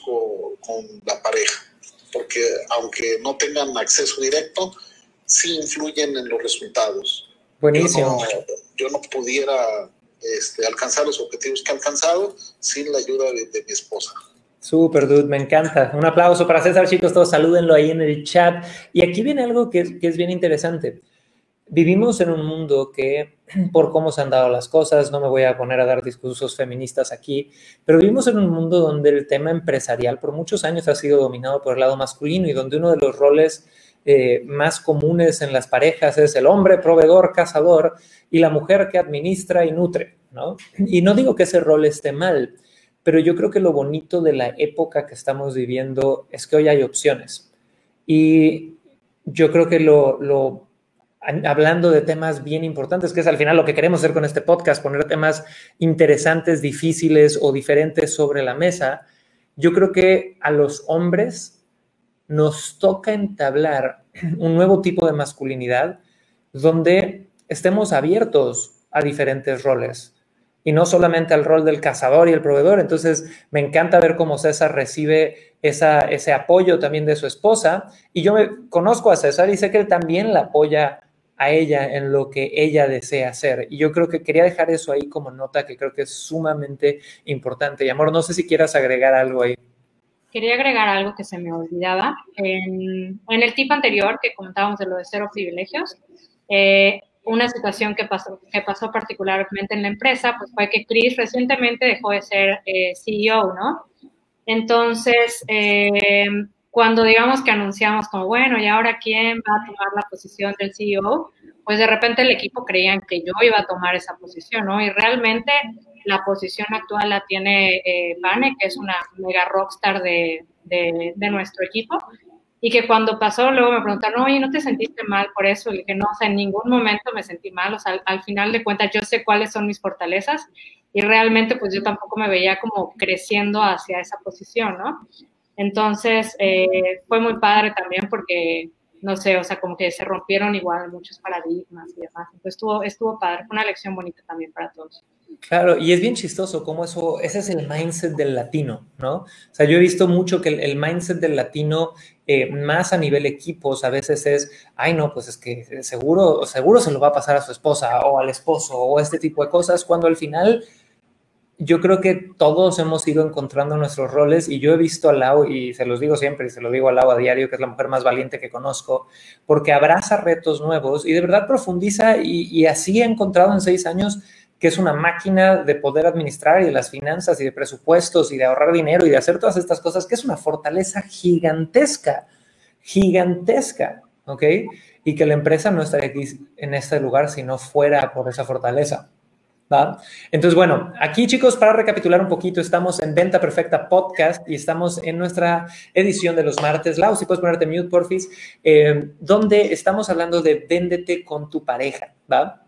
con la pareja porque aunque no tengan acceso directo, sí influyen en los resultados. Buenísimo. Yo no, pudiera este, alcanzar los objetivos que he alcanzado sin la ayuda de, mi esposa. Súper, dude, me encanta. Un aplauso para César, chicos, todos salúdenlo ahí en el chat. Y aquí viene algo que, que es bien interesante vivimos en un mundo que, [clears throat] por cómo se han dado las cosas, no me voy a poner a dar discursos feministas aquí, pero vivimos en un mundo donde el tema empresarial por muchos años ha sido dominado por el lado masculino y donde uno de los roles eh, más comunes en las parejas es el hombre proveedor, cazador y la mujer que administra y nutre, ¿no? Y no digo que ese rol esté mal, pero yo creo que lo bonito de la época que estamos viviendo es que hoy hay opciones. Y yo creo que lo, lo hablando de temas bien importantes, que es al final lo que queremos hacer con este podcast, poner temas interesantes, difíciles o diferentes sobre la mesa. Yo creo que a los hombres nos toca entablar un nuevo tipo de masculinidad donde estemos abiertos a diferentes roles y no solamente al rol del cazador y el proveedor. Entonces, me encanta ver cómo César recibe esa, ese apoyo también de su esposa. Y yo me, conozco a César y sé que él también la apoya a ella en lo que ella desea hacer. Y yo creo que quería dejar eso ahí como nota que creo que es sumamente importante. Y amor, no sé si quieras agregar algo ahí. Quería agregar algo que se me olvidaba. En, el tip anterior que comentábamos de lo de cero privilegios, eh, una situación que pasó, que pasó particularmente en la empresa, pues fue que Chris recientemente dejó de ser eh, CEO, ¿no? Entonces, eh, cuando digamos que anunciamos como, bueno, ¿y ahora quién va a tomar la posición del CEO? Pues de repente el equipo creían que yo iba a tomar esa posición, ¿no? Y realmente la posición actual la tiene eh, Vane, que es una mega rockstar de, de, nuestro equipo, y que cuando pasó luego me preguntaron, oye, ¿no te sentiste mal por eso? Y que no, o sea, en ningún momento me sentí mal, o sea, al, al final de cuentas yo sé cuáles son mis fortalezas y realmente pues yo tampoco me veía como creciendo hacia esa posición, ¿no? Entonces, eh, fue muy padre también porque, no sé, o sea, como que se rompieron igual muchos paradigmas y demás. Entonces, estuvo, estuvo padre, fue una lección bonita también para todos. Claro, y es bien chistoso cómo eso, ese es el mindset del latino, ¿no? O sea, yo he visto mucho que el, mindset del latino, eh, más a nivel equipos, a veces es, ay, no, pues es que seguro, seguro se lo va a pasar a su esposa o al esposo o este tipo de cosas, cuando al final yo creo que todos hemos ido encontrando nuestros roles y yo he visto a Lau, y se los digo siempre y se lo digo a Lau a diario, que es la mujer más valiente que conozco, porque abraza retos nuevos y de verdad profundiza y, así ha encontrado en seis años que es una máquina de poder administrar y de las finanzas y de presupuestos y de ahorrar dinero y de hacer todas estas cosas, que es una fortaleza gigantesca, gigantesca, ¿ok? Y que la empresa no estaría aquí en este lugar si no fuera por esa fortaleza. Entonces, bueno, aquí chicos, para recapitular un poquito, estamos en Venta Perfecta Podcast y estamos en nuestra edición de los martes. Lau, si puedes ponerte mute, porfis, eh, donde estamos hablando de véndete con tu pareja, ¿va?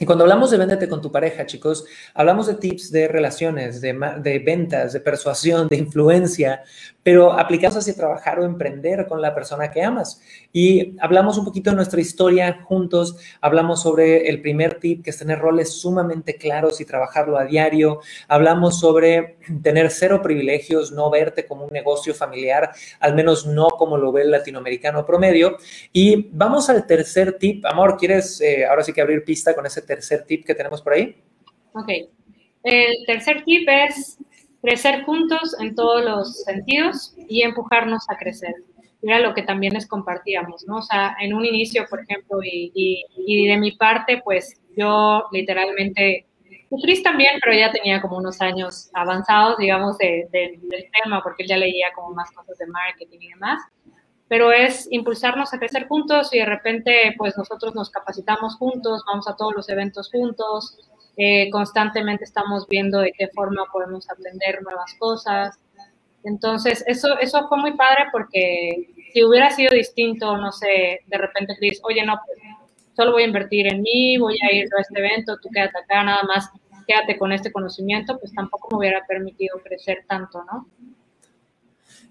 Y cuando hablamos de véndete con tu pareja, chicos, hablamos de tips de relaciones, de, de, ventas, de persuasión, de influencia, pero aplicados hacia trabajar o emprender con la persona que amas. Y hablamos un poquito de nuestra historia juntos, hablamos sobre el primer tip, que es tener roles sumamente claros y trabajarlo a diario, hablamos sobre tener cero privilegios, no verte como un negocio familiar, al menos no como lo ve el latinoamericano promedio. Y vamos al tercer tip. Amor, ¿quieres eh, ahora sí que abrir pista con ese tercer tip que tenemos por ahí? Ok. El tercer tip es crecer juntos en todos los sentidos y empujarnos a crecer. Era lo que también les compartíamos, ¿no? O sea, en un inicio, por ejemplo, y, de mi parte, pues yo literalmente, Chris también, pero ya tenía como unos años avanzados, digamos, del tema, porque él ya leía como más cosas de marketing y demás pero es impulsarnos a crecer juntos y de repente pues nosotros nos capacitamos juntos, vamos a todos los eventos juntos, eh, constantemente estamos viendo de qué forma podemos aprender nuevas cosas. Entonces, eso, eso fue muy padre porque si hubiera sido distinto, no sé, de repente Chris, oye, no, pues, solo voy a invertir en mí, voy a ir a este evento, tú quédate acá, nada más quédate con este conocimiento, pues tampoco me hubiera permitido crecer tanto, ¿no?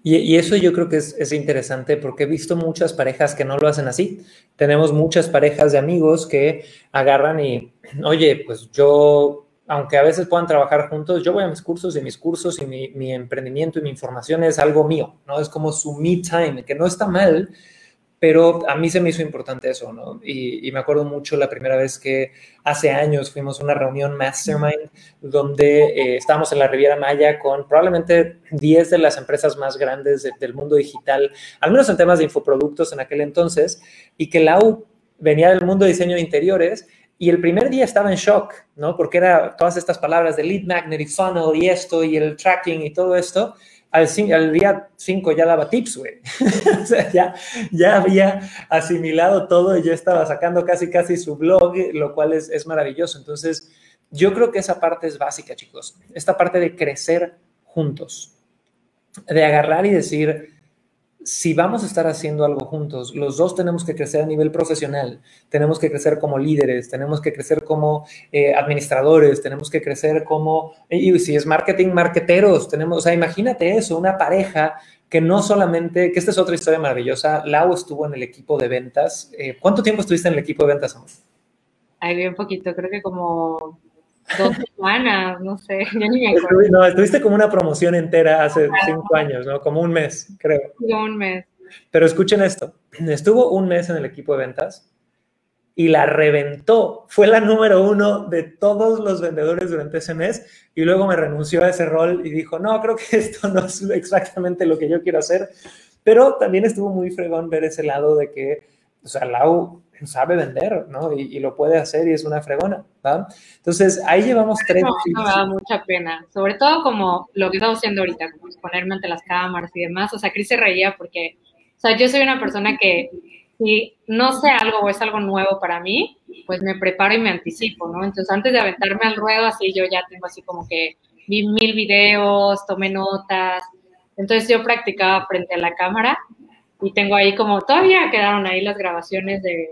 Y, eso yo creo que es, es, interesante porque he visto muchas parejas que no lo hacen así. Tenemos muchas parejas de amigos que agarran y, oye, pues yo, aunque a veces puedan trabajar juntos, yo voy a mis cursos y mis cursos y mi, mi emprendimiento y mi información es algo mío, ¿no? Es como su me time, que no está mal, pero a mí se me hizo importante eso, ¿no? Y, me acuerdo mucho la primera vez que hace años fuimos a una reunión mastermind donde eh, estábamos en la Riviera Maya con probablemente 10 de las empresas más grandes del mundo digital, al menos en temas de infoproductos en aquel entonces, y que Lau venía del mundo de diseño de interiores y el primer día estaba en shock, ¿no? Porque era todas estas palabras de lead magnet y funnel y esto y el tracking y todo esto al, día 5 ya daba tips, güey. [laughs] o sea, ya, ya había asimilado todo y ya estaba sacando casi, casi su blog, lo cual es, es maravilloso. Entonces, yo creo que esa parte es básica, chicos. Esta parte de crecer juntos, de agarrar y decir, si vamos a estar haciendo algo juntos, los dos tenemos que crecer a nivel profesional, tenemos que crecer como líderes, tenemos que crecer como eh, administradores, tenemos que crecer como, y si es marketing, marketeros, tenemos, o sea, imagínate eso, una pareja que no solamente, que esta es otra historia maravillosa, Lau estuvo en el equipo de ventas. Eh, ¿Cuánto tiempo estuviste en el equipo de ventas, amor? Ahí bien poquito, creo que como dos semanas, no sé, [laughs] yo ni me acuerdo. No, estuviste como una promoción entera hace cinco años, ¿no? Como un mes, creo. un mes. Pero escuchen esto, estuvo un mes en el equipo de ventas y la reventó. Fue la número uno de todos los vendedores durante ese mes y luego me renunció a ese rol y dijo, no, creo que [laughs] esto no es exactamente lo que yo quiero hacer. Pero también estuvo muy fregón ver ese lado de que, o sea, Lau sabe vender, ¿no? Y, lo puede hacer y es una fregona, ¿va? Entonces, ahí llevamos tres... No, me da mucha pena, sobre todo como lo que estamos haciendo ahorita, como ponerme ante las cámaras y demás, o sea, Cris se reía porque, o sea, yo soy una persona que si no sé algo o es algo nuevo para mí, pues me preparo y me anticipo, ¿no? Entonces, antes de aventarme al ruedo, así yo ya tengo así como que vi mil videos, tomé notas, entonces yo practicaba frente a la cámara y tengo ahí como, todavía quedaron ahí las grabaciones de,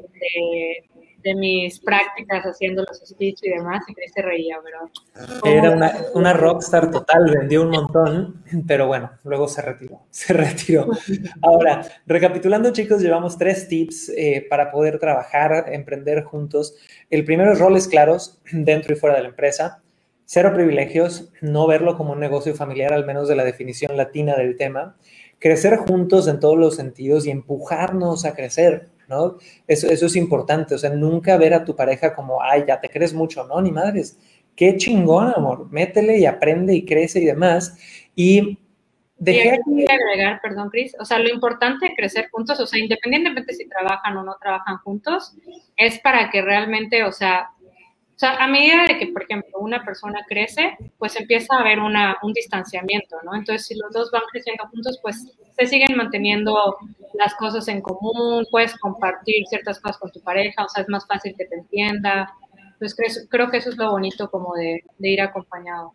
de, mis prácticas haciendo los speech y demás, y se reía, pero... Era una, una rockstar total, vendió un montón, pero bueno, luego se retiró, se retiró. Ahora, recapitulando chicos, llevamos tres tips eh, para poder trabajar, emprender juntos. El primero es roles claros dentro y fuera de la empresa. Cero privilegios, no verlo como un negocio familiar, al menos de la definición latina del tema crecer juntos en todos los sentidos y empujarnos a crecer, ¿no? Eso, eso es importante, o sea, nunca ver a tu pareja como, ay, ya te crees mucho, ¿no? Ni madres, qué chingón, amor, métele y aprende y crece y demás. Y dejé aquí... agregar, perdón, Cris, o sea, lo importante de crecer juntos, o sea, independientemente si trabajan o no trabajan juntos, es para que realmente, o sea, sea, a medida de que, por ejemplo, una persona crece, pues empieza a haber una, un distanciamiento, ¿no? Entonces, si los dos van creciendo juntos, pues se siguen manteniendo las cosas en común, puedes compartir ciertas cosas con tu pareja, o sea, es más fácil que te entienda, pues creo, que eso es lo bonito como de, ir acompañado.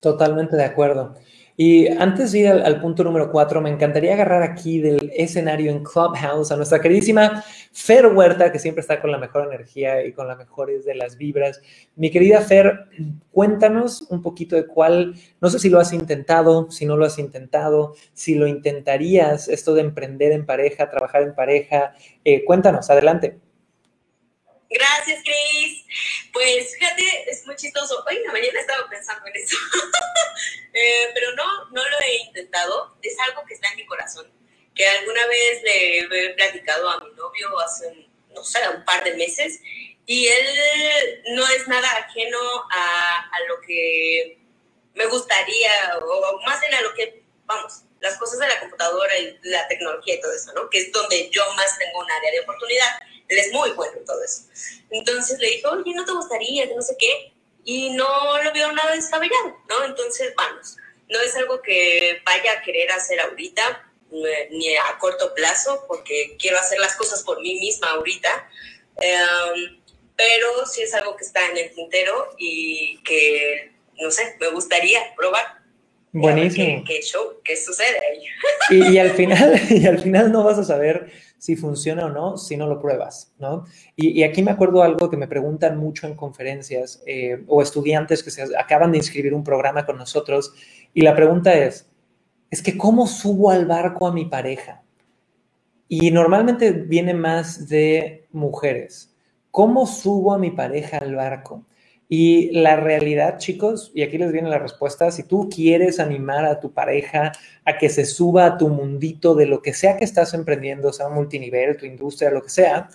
Totalmente de acuerdo. Y antes de ir al, punto número cuatro, me encantaría agarrar aquí del escenario en Clubhouse a nuestra queridísima Fer Huerta, que siempre está con la mejor energía y con las mejores de las vibras. Mi querida Fer, cuéntanos un poquito de cuál, no sé si lo has intentado, si no lo has intentado, si lo intentarías, esto de emprender en pareja, trabajar en pareja. Eh, cuéntanos, adelante. Gracias, Cris. Pues fíjate, es muy chistoso. Hoy en la mañana estaba pensando en eso. [laughs] Eh, pero no, no lo he intentado. Es algo que está en mi corazón. Que alguna vez le he platicado a mi novio hace, no sé, un par de meses. Y él no es nada ajeno a, a lo que me gustaría, o más bien a lo que, vamos, las cosas de la computadora y la tecnología y todo eso, ¿no? Que es donde yo más tengo un área de oportunidad. Él es muy bueno en todo eso. Entonces le dijo, oye, ¿no te gustaría? Que no sé qué. Y no lo vio nada descabellado, ¿no? Entonces, vamos, no es algo que vaya a querer hacer ahorita, ni a corto plazo, porque quiero hacer las cosas por mí misma ahorita. Em, pero sí es algo que está en el tintero y que, no sé, me gustaría probar. Buenísimo. ¿Qué, show? ¿Qué sucede ahí? Y, y, al final, [laughs] y al final no vas a saber si funciona o no si no lo pruebas, ¿no? Y, aquí me acuerdo algo que me preguntan mucho en conferencias eh, o estudiantes que se acaban de inscribir un programa con nosotros y la pregunta es, es que ¿cómo subo al barco a mi pareja? Y normalmente viene más de mujeres. ¿Cómo subo a mi pareja al barco? Y la realidad, chicos, y aquí les viene la respuesta, si tú quieres animar a tu pareja a que se suba a tu mundito de lo que sea que estás emprendiendo, sea multinivel, tu industria, lo que sea,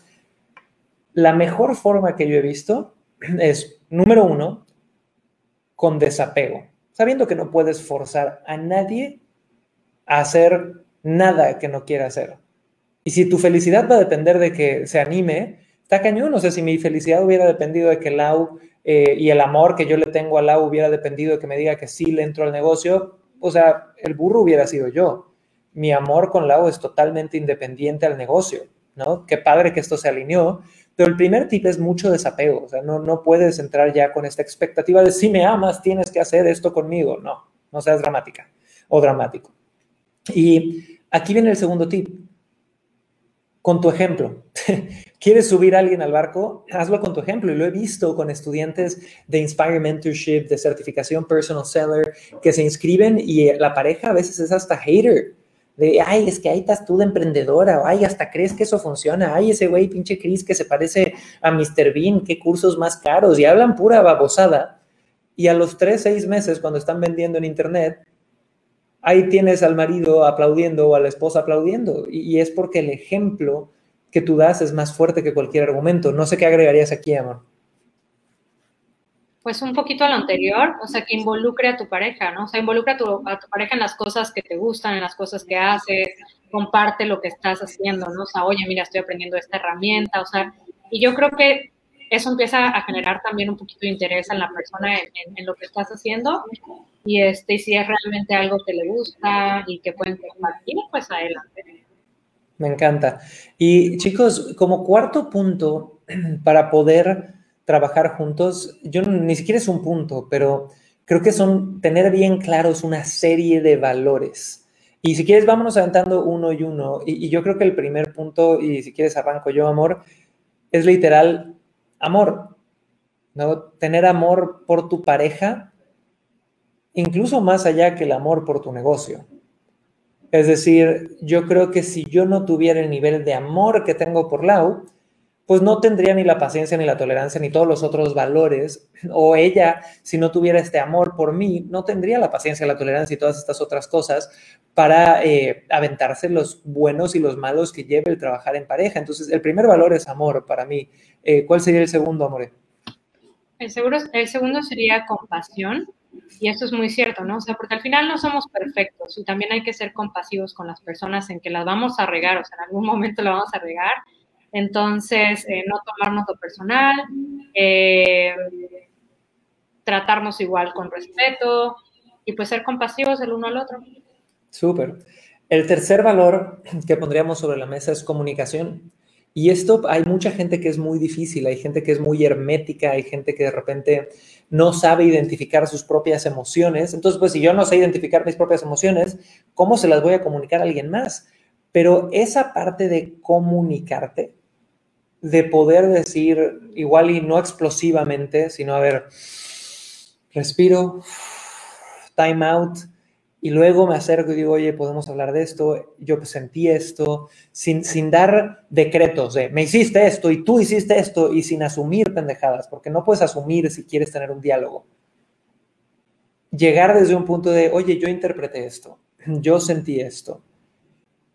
la mejor forma que yo he visto [clears throat] es, número uno, con desapego, sabiendo que no puedes forzar a nadie a hacer nada que no quiera hacer. Y si tu felicidad va a depender de que se anime, está cañón. No sé si mi felicidad hubiera dependido de que Lau eh, y el amor que yo le tengo a Lau hubiera dependido de que me diga que sí le entro al negocio, o sea, el burro hubiera sido yo. Mi amor con Lau es totalmente independiente al negocio, ¿no? Qué padre que esto se alineó, pero el primer tip es mucho desapego, o sea, no, no puedes entrar ya con esta expectativa de si me amas, tienes que hacer esto conmigo, no, no seas dramática o dramático. Y aquí viene el segundo tip, con tu ejemplo. [laughs] ¿Quieres subir a alguien al barco? Hazlo con tu ejemplo. Y lo he visto con estudiantes de Inspire Mentorship, de certificación Personal Seller, que se inscriben y la pareja a veces es hasta hater. De, ay, es que ahí estás tú de emprendedora, o ay, hasta crees que eso funciona, ay, ese güey pinche Chris que se parece a Mr. Bean, qué cursos más caros, y hablan pura babosada. Y a los tres, seis meses, cuando están vendiendo en internet, ahí tienes al marido aplaudiendo o a la esposa aplaudiendo. Y, es porque el ejemplo que tú das es más fuerte que cualquier argumento. No sé qué agregarías aquí, amor. Pues un poquito a lo anterior, o sea, que involucre a tu pareja, ¿no? O sea, involucra a tu, a tu pareja en las cosas que te gustan, en las cosas que haces, comparte lo que estás haciendo, ¿no? O sea, oye, mira, estoy aprendiendo esta herramienta, o sea, y yo creo que eso empieza a generar también un poquito de interés en la persona en, lo que estás haciendo y este si es realmente algo que le gusta y que pueden compartir, pues adelante. Me encanta. Y chicos, como cuarto punto [clears throat] para poder trabajar juntos, yo ni siquiera es un punto, pero creo que son tener bien claros una serie de valores. Y si quieres, vámonos aventando uno y uno. Y, y yo creo que el primer punto, y si quieres arranco yo, amor, es literal amor, ¿no? Tener amor por tu pareja, incluso más allá que el amor por tu negocio. Es decir, yo creo que si yo no tuviera el nivel de amor que tengo por Lau, pues no tendría ni la paciencia, ni la tolerancia, ni todos los otros valores. O ella, si no tuviera este amor por mí, no tendría la paciencia, la tolerancia y todas estas otras cosas para eh, aventarse los buenos y los malos que lleve el trabajar en pareja. Entonces, el primer valor es amor para mí. Eh, ¿Cuál sería el segundo, amor? El, seguro, el segundo sería compasión. Y esto es muy cierto, ¿no? O sea, porque al final no somos perfectos y también hay que ser compasivos con las personas en que las vamos a regar, o sea, en algún [laughs] momento la vamos a regar. Entonces, eh, no tomarnos lo personal, eh, tratarnos igual con respeto y pues ser compasivos el uno al otro. Súper. El tercer valor que pondríamos sobre la mesa es comunicación. Y esto hay mucha gente que es muy difícil, hay gente que es muy hermética, hay gente que de repente no sabe identificar sus propias emociones. Entonces, pues si yo no sé identificar mis propias emociones, ¿cómo se las voy a comunicar a alguien más? Pero esa parte de comunicarte, de poder decir igual y no explosivamente, sino a ver, respiro, time out, y luego me acerco y digo, oye, podemos hablar de esto, yo sentí esto, sin, sin dar decretos de, me hiciste esto y tú hiciste esto, y sin asumir pendejadas, porque no puedes asumir si quieres tener un diálogo. Llegar desde un punto de, oye, yo interpreté esto, [clears throat] yo sentí esto,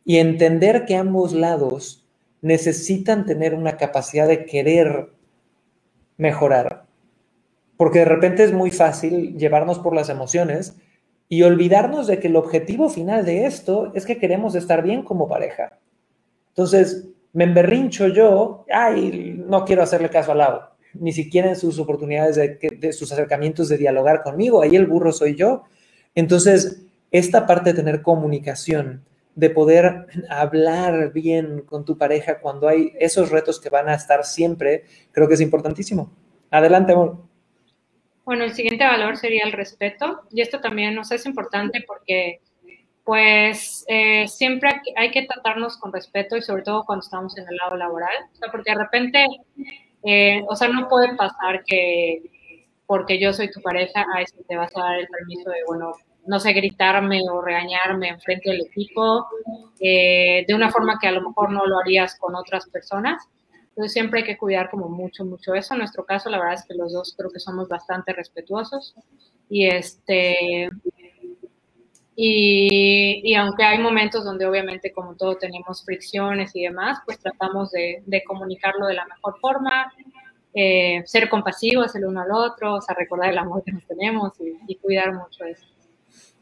y entender que ambos lados necesitan tener una capacidad de querer mejorar, porque de repente es muy fácil llevarnos por las emociones y olvidarnos de que el objetivo final de esto es que queremos estar bien como pareja. Entonces, me emberrincho yo, ay, no quiero hacerle caso al lado, ni siquiera en sus oportunidades de, de sus acercamientos de dialogar conmigo, ahí el burro soy yo. Entonces, esta parte de tener comunicación, de poder hablar bien con tu pareja cuando hay esos retos que van a estar siempre, creo que es importantísimo. Adelante, amor. Bueno, el siguiente valor sería el respeto y esto también nos es importante porque pues eh, siempre hay que tratarnos con respeto y sobre todo cuando estamos en el lado laboral, o sea, porque de repente, eh, o sea, no puede pasar que porque yo soy tu pareja, a eso te vas a dar el permiso de, bueno, no sé, gritarme o regañarme en frente del equipo, eh, de una forma que a lo mejor no lo harías con otras personas. Entonces siempre hay que cuidar como mucho, mucho eso. En nuestro caso, la verdad es que los dos creo que somos bastante respetuosos. Y este y, y, aunque hay momentos donde obviamente como todo tenemos fricciones y demás, pues tratamos de, comunicarlo de la mejor forma, eh, ser compasivos el uno al otro, o sea, recordar el amor que nos tenemos y cuidar mucho eso.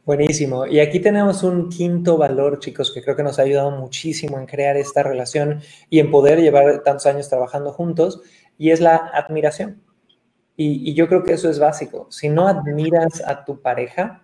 Buenísimo. Y aquí tenemos un quinto valor, chicos, que creo que nos ha ayudado muchísimo en crear esta relación y en poder llevar tantos años trabajando juntos, y es la admiración. Y, yo creo que eso es básico. Si no admiras a tu pareja,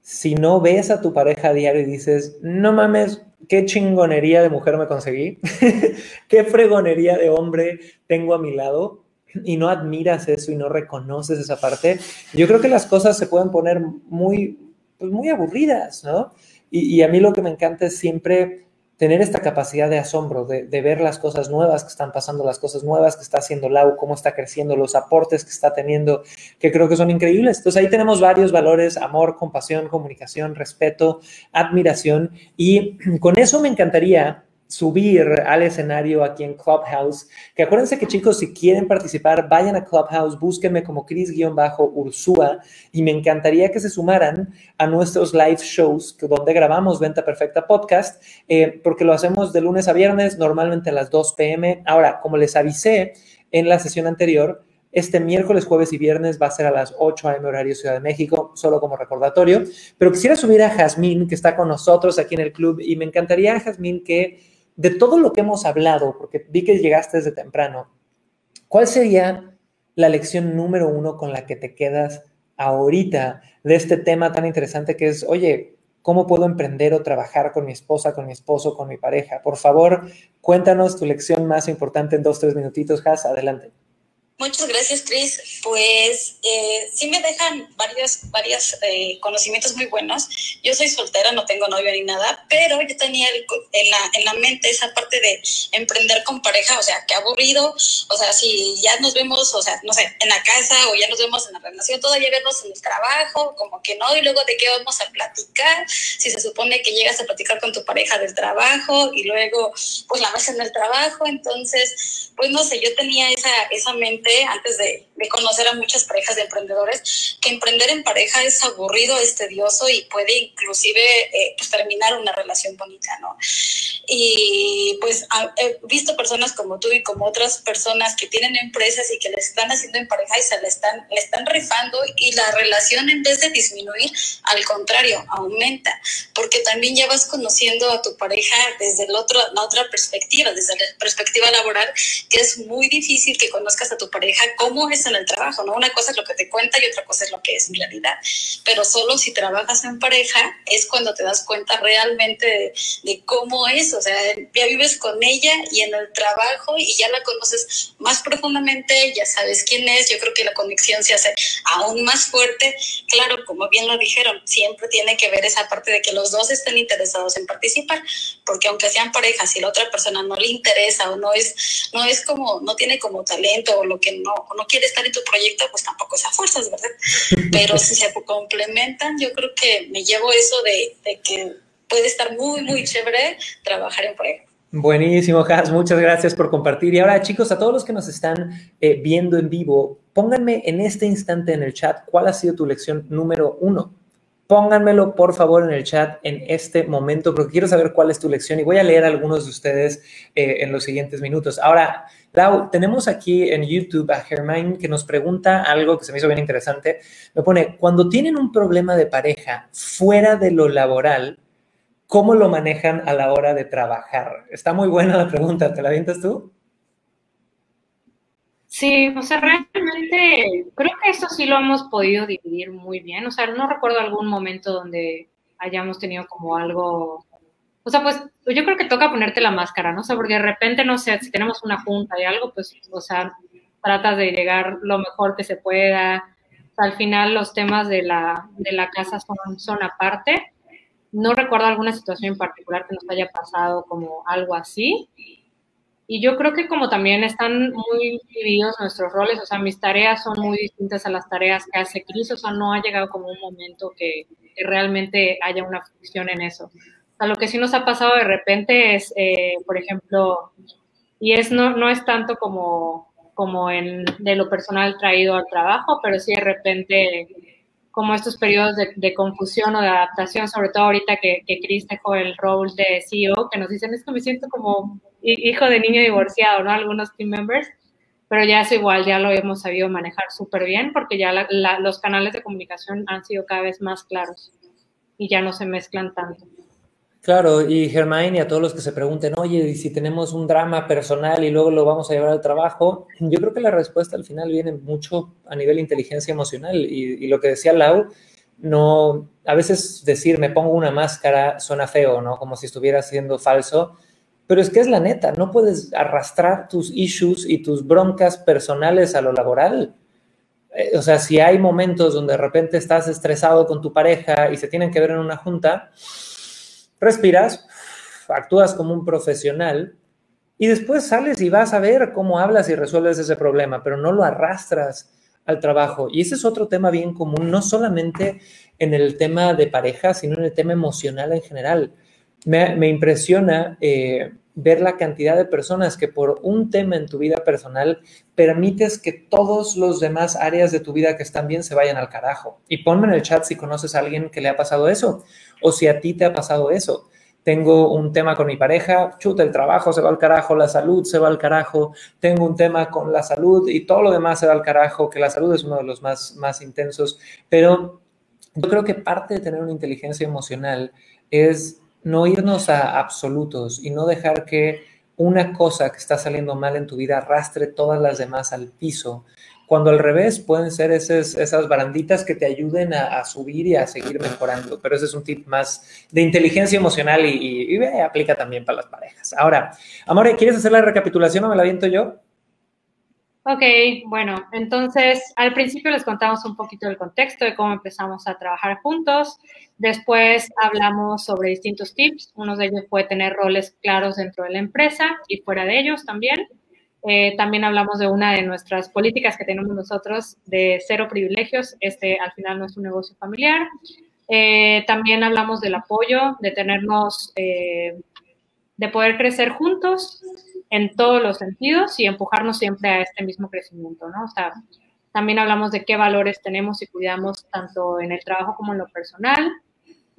si no ves a tu pareja a diario y dices, no mames, qué chingonería de mujer me conseguí, [laughs] qué fregonería de hombre tengo a mi lado, y no admiras eso y no reconoces esa parte, yo creo que las cosas se pueden poner muy, pues muy aburridas, ¿no? Y, a mí lo que me encanta es siempre tener esta capacidad de asombro, de, ver las cosas nuevas que están pasando, las cosas nuevas que está haciendo Lau, cómo está creciendo, los aportes que está teniendo, que creo que son increíbles. Entonces ahí tenemos varios valores, amor, compasión, comunicación, respeto, admiración. Y [clears throat] con eso me encantaría subir al escenario aquí en Clubhouse. Que acuérdense que chicos, si quieren participar, vayan a Clubhouse, búsquenme como Cris-Ursúa y me encantaría que se sumaran a nuestros live shows donde grabamos Venta Perfecta Podcast, eh, porque lo hacemos de lunes a viernes, normalmente a las 2 pm. Ahora, como les avisé en la sesión anterior, este miércoles, jueves y viernes va a ser a las 8 a.m. horario Ciudad de México, solo como recordatorio. Pero quisiera subir a Jazmín, que está con nosotros aquí en el club, y me encantaría, Jazmín, que de todo lo que hemos hablado, porque vi que llegaste desde temprano, ¿cuál sería la lección número uno con la que te quedas ahorita de este tema tan interesante que es, oye, ¿cómo puedo emprender o trabajar con mi esposa, con mi esposo, con mi pareja? Por favor, cuéntanos tu lección más importante en dos, tres minutitos, Has, adelante. Muchas gracias, Chris. Pues eh, sí me dejan varios, varios eh, conocimientos muy buenos. Yo soy soltera, no tengo novio ni nada, pero yo tenía en, la, en la mente esa parte de emprender con pareja, o sea, qué aburrido. O sea, si ya nos vemos, o sea, no sé, en la casa o ya nos vemos en la relación, todavía vernos en el trabajo, como que no, y luego de qué vamos a platicar. Si se supone que llegas a platicar con tu pareja del trabajo y luego, pues la ves en el trabajo. Entonces, pues no sé, yo tenía esa, esa mente antes de, conocer a muchas parejas de emprendedores, que emprender en pareja es aburrido, es tedioso y puede inclusive eh, pues, terminar una relación bonita, ¿no? Y pues he visto personas como tú y como otras personas que tienen empresas y que le están haciendo en pareja y se le están, le están rifando y la relación en vez de disminuir, al contrario, aumenta, porque también ya vas conociendo a tu pareja desde el otro, la otra perspectiva, desde la perspectiva laboral, que es muy difícil que conozcas a tu pareja cómo es en el trabajo, ¿no? Una cosa es lo que te cuenta y otra cosa es lo que es en realidad. Pero solo si trabajas en pareja es cuando te das cuenta realmente de, cómo es, o sea, ya vives con ella y en el trabajo y ya la conoces más profundamente, ya sabes quién es, yo creo que la conexión se hace aún más fuerte. Claro, como bien lo dijeron, siempre tiene que ver esa parte de que los dos estén interesados en participar, porque aunque sean parejas, si la otra persona no le interesa o no es, no es como, no tiene como talento o lo que no, no quiere en tu proyecto, pues tampoco es a fuerzas, ¿verdad? [laughs] Pero si se complementan, yo creo que me llevo eso de, que puede estar muy, muy chévere trabajar en pareja. Buenísimo, Has. Muchas gracias por compartir. Y ahora, chicos, a todos los que nos están eh, viendo en vivo, pónganme en este instante en el chat cuál ha sido tu lección número uno. Pónganmelo, por favor, en el chat en este momento, porque quiero saber cuál es tu lección y voy a leer algunos de ustedes eh, en los siguientes minutos. Ahora, Lau, tenemos aquí en YouTube a Germain que nos pregunta algo que se me hizo bien interesante. Me pone, cuando tienen un problema de pareja fuera de lo laboral, ¿cómo lo manejan a la hora de trabajar? Está muy buena la pregunta, ¿te la avientas tú? Sí, o sea, realmente creo que eso sí lo hemos podido dividir muy bien. O sea, no recuerdo algún momento donde hayamos tenido como algo. O sea, pues yo creo que toca ponerte la máscara, ¿no? O porque de repente, no sé, si tenemos una junta y algo, pues, o sea, tratas de llegar lo mejor que se pueda. al final los temas de la, de la casa son, son aparte. No recuerdo alguna situación en particular que nos haya pasado como algo así. Y yo creo que como también están muy divididos nuestros roles, o sea, mis tareas son muy distintas a las tareas que hace Cris, o sea, no ha llegado como un momento que, realmente haya una fricción en eso. Sea, lo que sí nos ha pasado de repente es, eh, por ejemplo, y es no, no es tanto como, como en, de lo personal traído al trabajo, pero sí de repente como estos periodos de, confusión o de adaptación, sobre todo ahorita que, que Chris dejó el rol de CEO, que nos dicen, es que me siento como hijo de niño divorciado, ¿no? Algunos team members, pero ya es igual, ya lo hemos sabido manejar súper bien porque ya los canales de comunicación han sido cada vez más claros y ya no se mezclan tanto. Claro, y Germain y a todos los que se pregunten, oye, y si tenemos un drama personal y luego lo vamos a llevar al trabajo, yo creo que la respuesta al final viene mucho a nivel inteligencia emocional. Y, lo que decía Lau, no, a veces decir me pongo una máscara suena feo, ¿no? Como si estuviera siendo falso, pero es que es la neta, no puedes arrastrar tus issues y tus broncas personales a lo laboral. Eh, o sea, si hay momentos donde de repente estás estresado con tu pareja y se tienen que ver en una junta, respiras, actúas como un profesional y después sales y vas a ver cómo hablas y resuelves ese problema, pero no lo arrastras al trabajo. Y ese es otro tema bien común, no solamente en el tema de pareja, sino en el tema emocional en general. Me, impresiona eh, ver la cantidad de personas que por un tema en tu vida personal permites que todos los demás áreas de tu vida que están bien se vayan al carajo. Y ponme en el chat si conoces a alguien que le ha pasado eso o si a ti te ha pasado eso. Tengo un tema con mi pareja, chuta, el trabajo se va al carajo, la salud se va al carajo, tengo un tema con la salud y todo lo demás se va al carajo, que la salud es uno de los más, más intensos, pero yo creo que parte de tener una inteligencia emocional es no irnos a absolutos y no dejar que una cosa que está saliendo mal en tu vida arrastre todas las demás al piso. Cuando al revés pueden ser esas, esas baranditas que te ayuden a, subir y a seguir mejorando. Pero ese es un tip más de inteligencia emocional y, y, aplica también para las parejas. Ahora, Amore, ¿quieres hacer la recapitulación o me la viento yo? Ok, bueno, entonces al principio les contamos un poquito del contexto de cómo empezamos a trabajar juntos. Después hablamos sobre distintos tips. Uno de ellos fue tener roles claros dentro de la empresa y fuera de ellos también. Eh, también hablamos de una de nuestras políticas que tenemos nosotros de cero privilegios. Este al final no es un negocio familiar. Eh, también hablamos del apoyo, de tenernos, eh, de poder crecer juntos en todos los sentidos y empujarnos siempre a este mismo crecimiento, ¿no? O sea, También hablamos de qué valores tenemos y cuidamos tanto en el trabajo como en lo personal.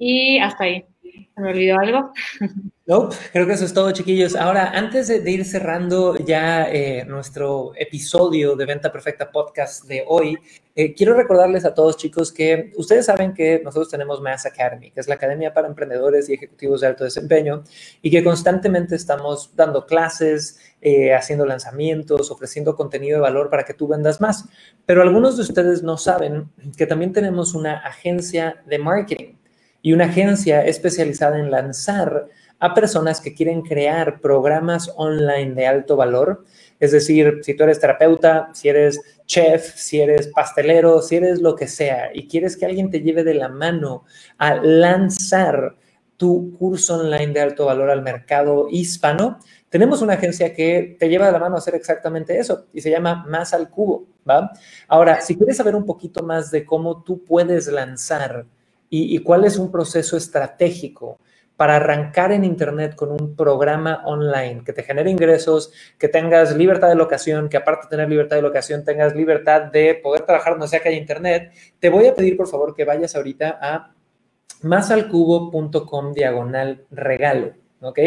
Y hasta ahí. ¿Se me olvidó algo? [laughs] No, creo que eso es todo, chiquillos. Ahora, antes de, ir cerrando ya eh, nuestro episodio de Venta Perfecta Podcast de hoy, eh, quiero recordarles a todos, chicos, que ustedes saben que nosotros tenemos Mass Academy, que es la Academia para Emprendedores y Ejecutivos de Alto Desempeño, y que constantemente estamos dando clases, eh, haciendo lanzamientos, ofreciendo contenido de valor para que tú vendas más. Pero algunos de ustedes no saben que también tenemos una agencia de marketing y una agencia especializada en lanzar a personas que quieren crear programas online de alto valor. Es decir, si tú eres terapeuta, si eres chef, si eres pastelero, si eres lo que sea y quieres que alguien te lleve de la mano a lanzar tu curso online de alto valor al mercado hispano, tenemos una agencia que te lleva de la mano a hacer exactamente eso y se llama Más al Cubo. Ahora, si quieres saber un poquito más de cómo tú puedes lanzar y, cuál es un proceso estratégico para arrancar en Internet con un programa online que te genere ingresos, que tengas libertad de locación, que aparte de tener libertad de locación, tengas libertad de poder trabajar donde sea que haya Internet, te voy a pedir por favor que vayas ahorita a másalcubo.com diagonal regalo, ¿ok?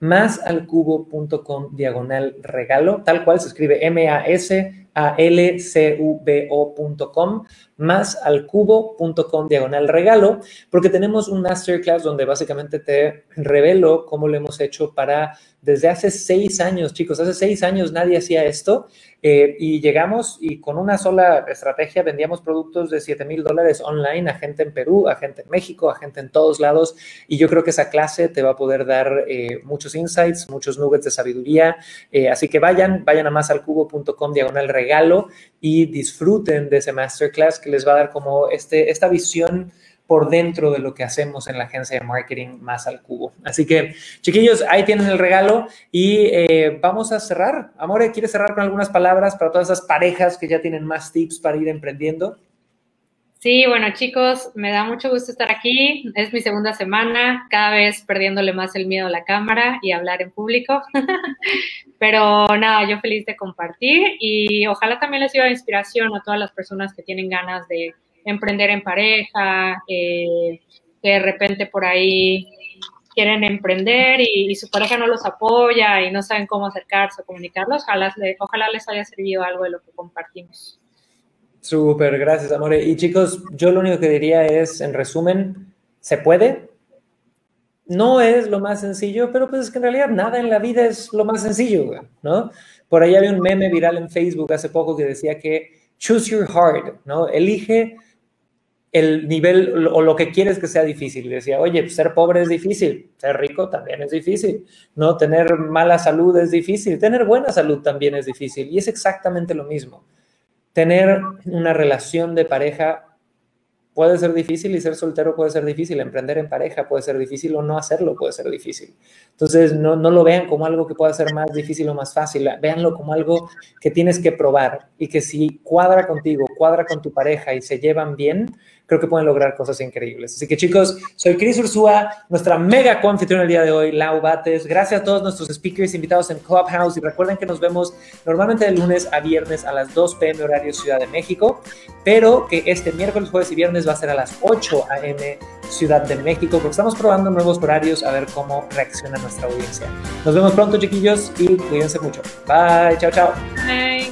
másalcubo.com diagonal regalo, tal cual se escribe M-A-S-A-L-C-U-B-O.com más al cubo.com diagonal regalo, porque tenemos un masterclass donde básicamente te revelo cómo lo hemos hecho para desde hace seis años, chicos, hace seis años nadie hacía esto eh, y llegamos y con una sola estrategia vendíamos productos de 7 mil dólares online a gente en Perú, a gente en México, a gente en todos lados y yo creo que esa clase te va a poder dar eh, muchos insights, muchos nuggets de sabiduría, eh, así que vayan, vayan a másalcubo.com diagonal regalo y disfruten de ese masterclass que les va a dar como este, esta visión por dentro de lo que hacemos en la agencia de marketing más al cubo. Así que, chiquillos, ahí tienen el regalo y eh, vamos a cerrar. Amore, ¿quieres cerrar con algunas palabras para todas esas parejas que ya tienen más tips para ir emprendiendo? Sí, bueno chicos, me da mucho gusto estar aquí. Es mi segunda semana, cada vez perdiéndole más el miedo a la cámara y hablar en público. [laughs] Pero nada, yo feliz de compartir y ojalá también les sirva inspiración a todas las personas que tienen ganas de emprender en pareja, eh, que de repente por ahí quieren emprender y, su pareja no los apoya y no saben cómo acercarse o comunicarlos, ojalá les haya servido algo de lo que compartimos. Súper, gracias, Amore. Y chicos, yo lo único que diría es, en resumen, ¿se puede? No es lo más sencillo, pero pues es que en realidad nada en la vida es lo más sencillo, ¿no? Por ahí había un meme viral en Facebook hace poco que decía que choose your heart, ¿no? Elige el nivel o lo que quieres que sea difícil. decía, oye, ser pobre es difícil, ser rico también es difícil, ¿no? Tener mala salud es difícil, tener buena salud también es difícil. Y es exactamente lo mismo. Tener una relación de pareja puede ser difícil y ser soltero puede ser difícil, emprender en pareja puede ser difícil o no hacerlo puede ser difícil. Entonces, no, no lo vean como algo que pueda ser más difícil o más fácil, véanlo como algo que tienes que probar y que si cuadra contigo, cuadra con tu pareja y se llevan bien, creo que pueden lograr cosas increíbles. Así que chicos, soy Cris Ursúa, nuestra mega coanfitriona el día de hoy, Lau Bates. Gracias a todos nuestros speakers invitados en Clubhouse y recuerden que nos vemos normalmente de lunes a viernes a las 2 pm horario Ciudad de México, pero que este miércoles, jueves y viernes va a ser a las 8 am Ciudad de México, porque estamos probando nuevos horarios a ver cómo reacciona nuestra audiencia. Nos vemos pronto, chiquillos, y cuídense mucho. Bye, chao, chao. Bye.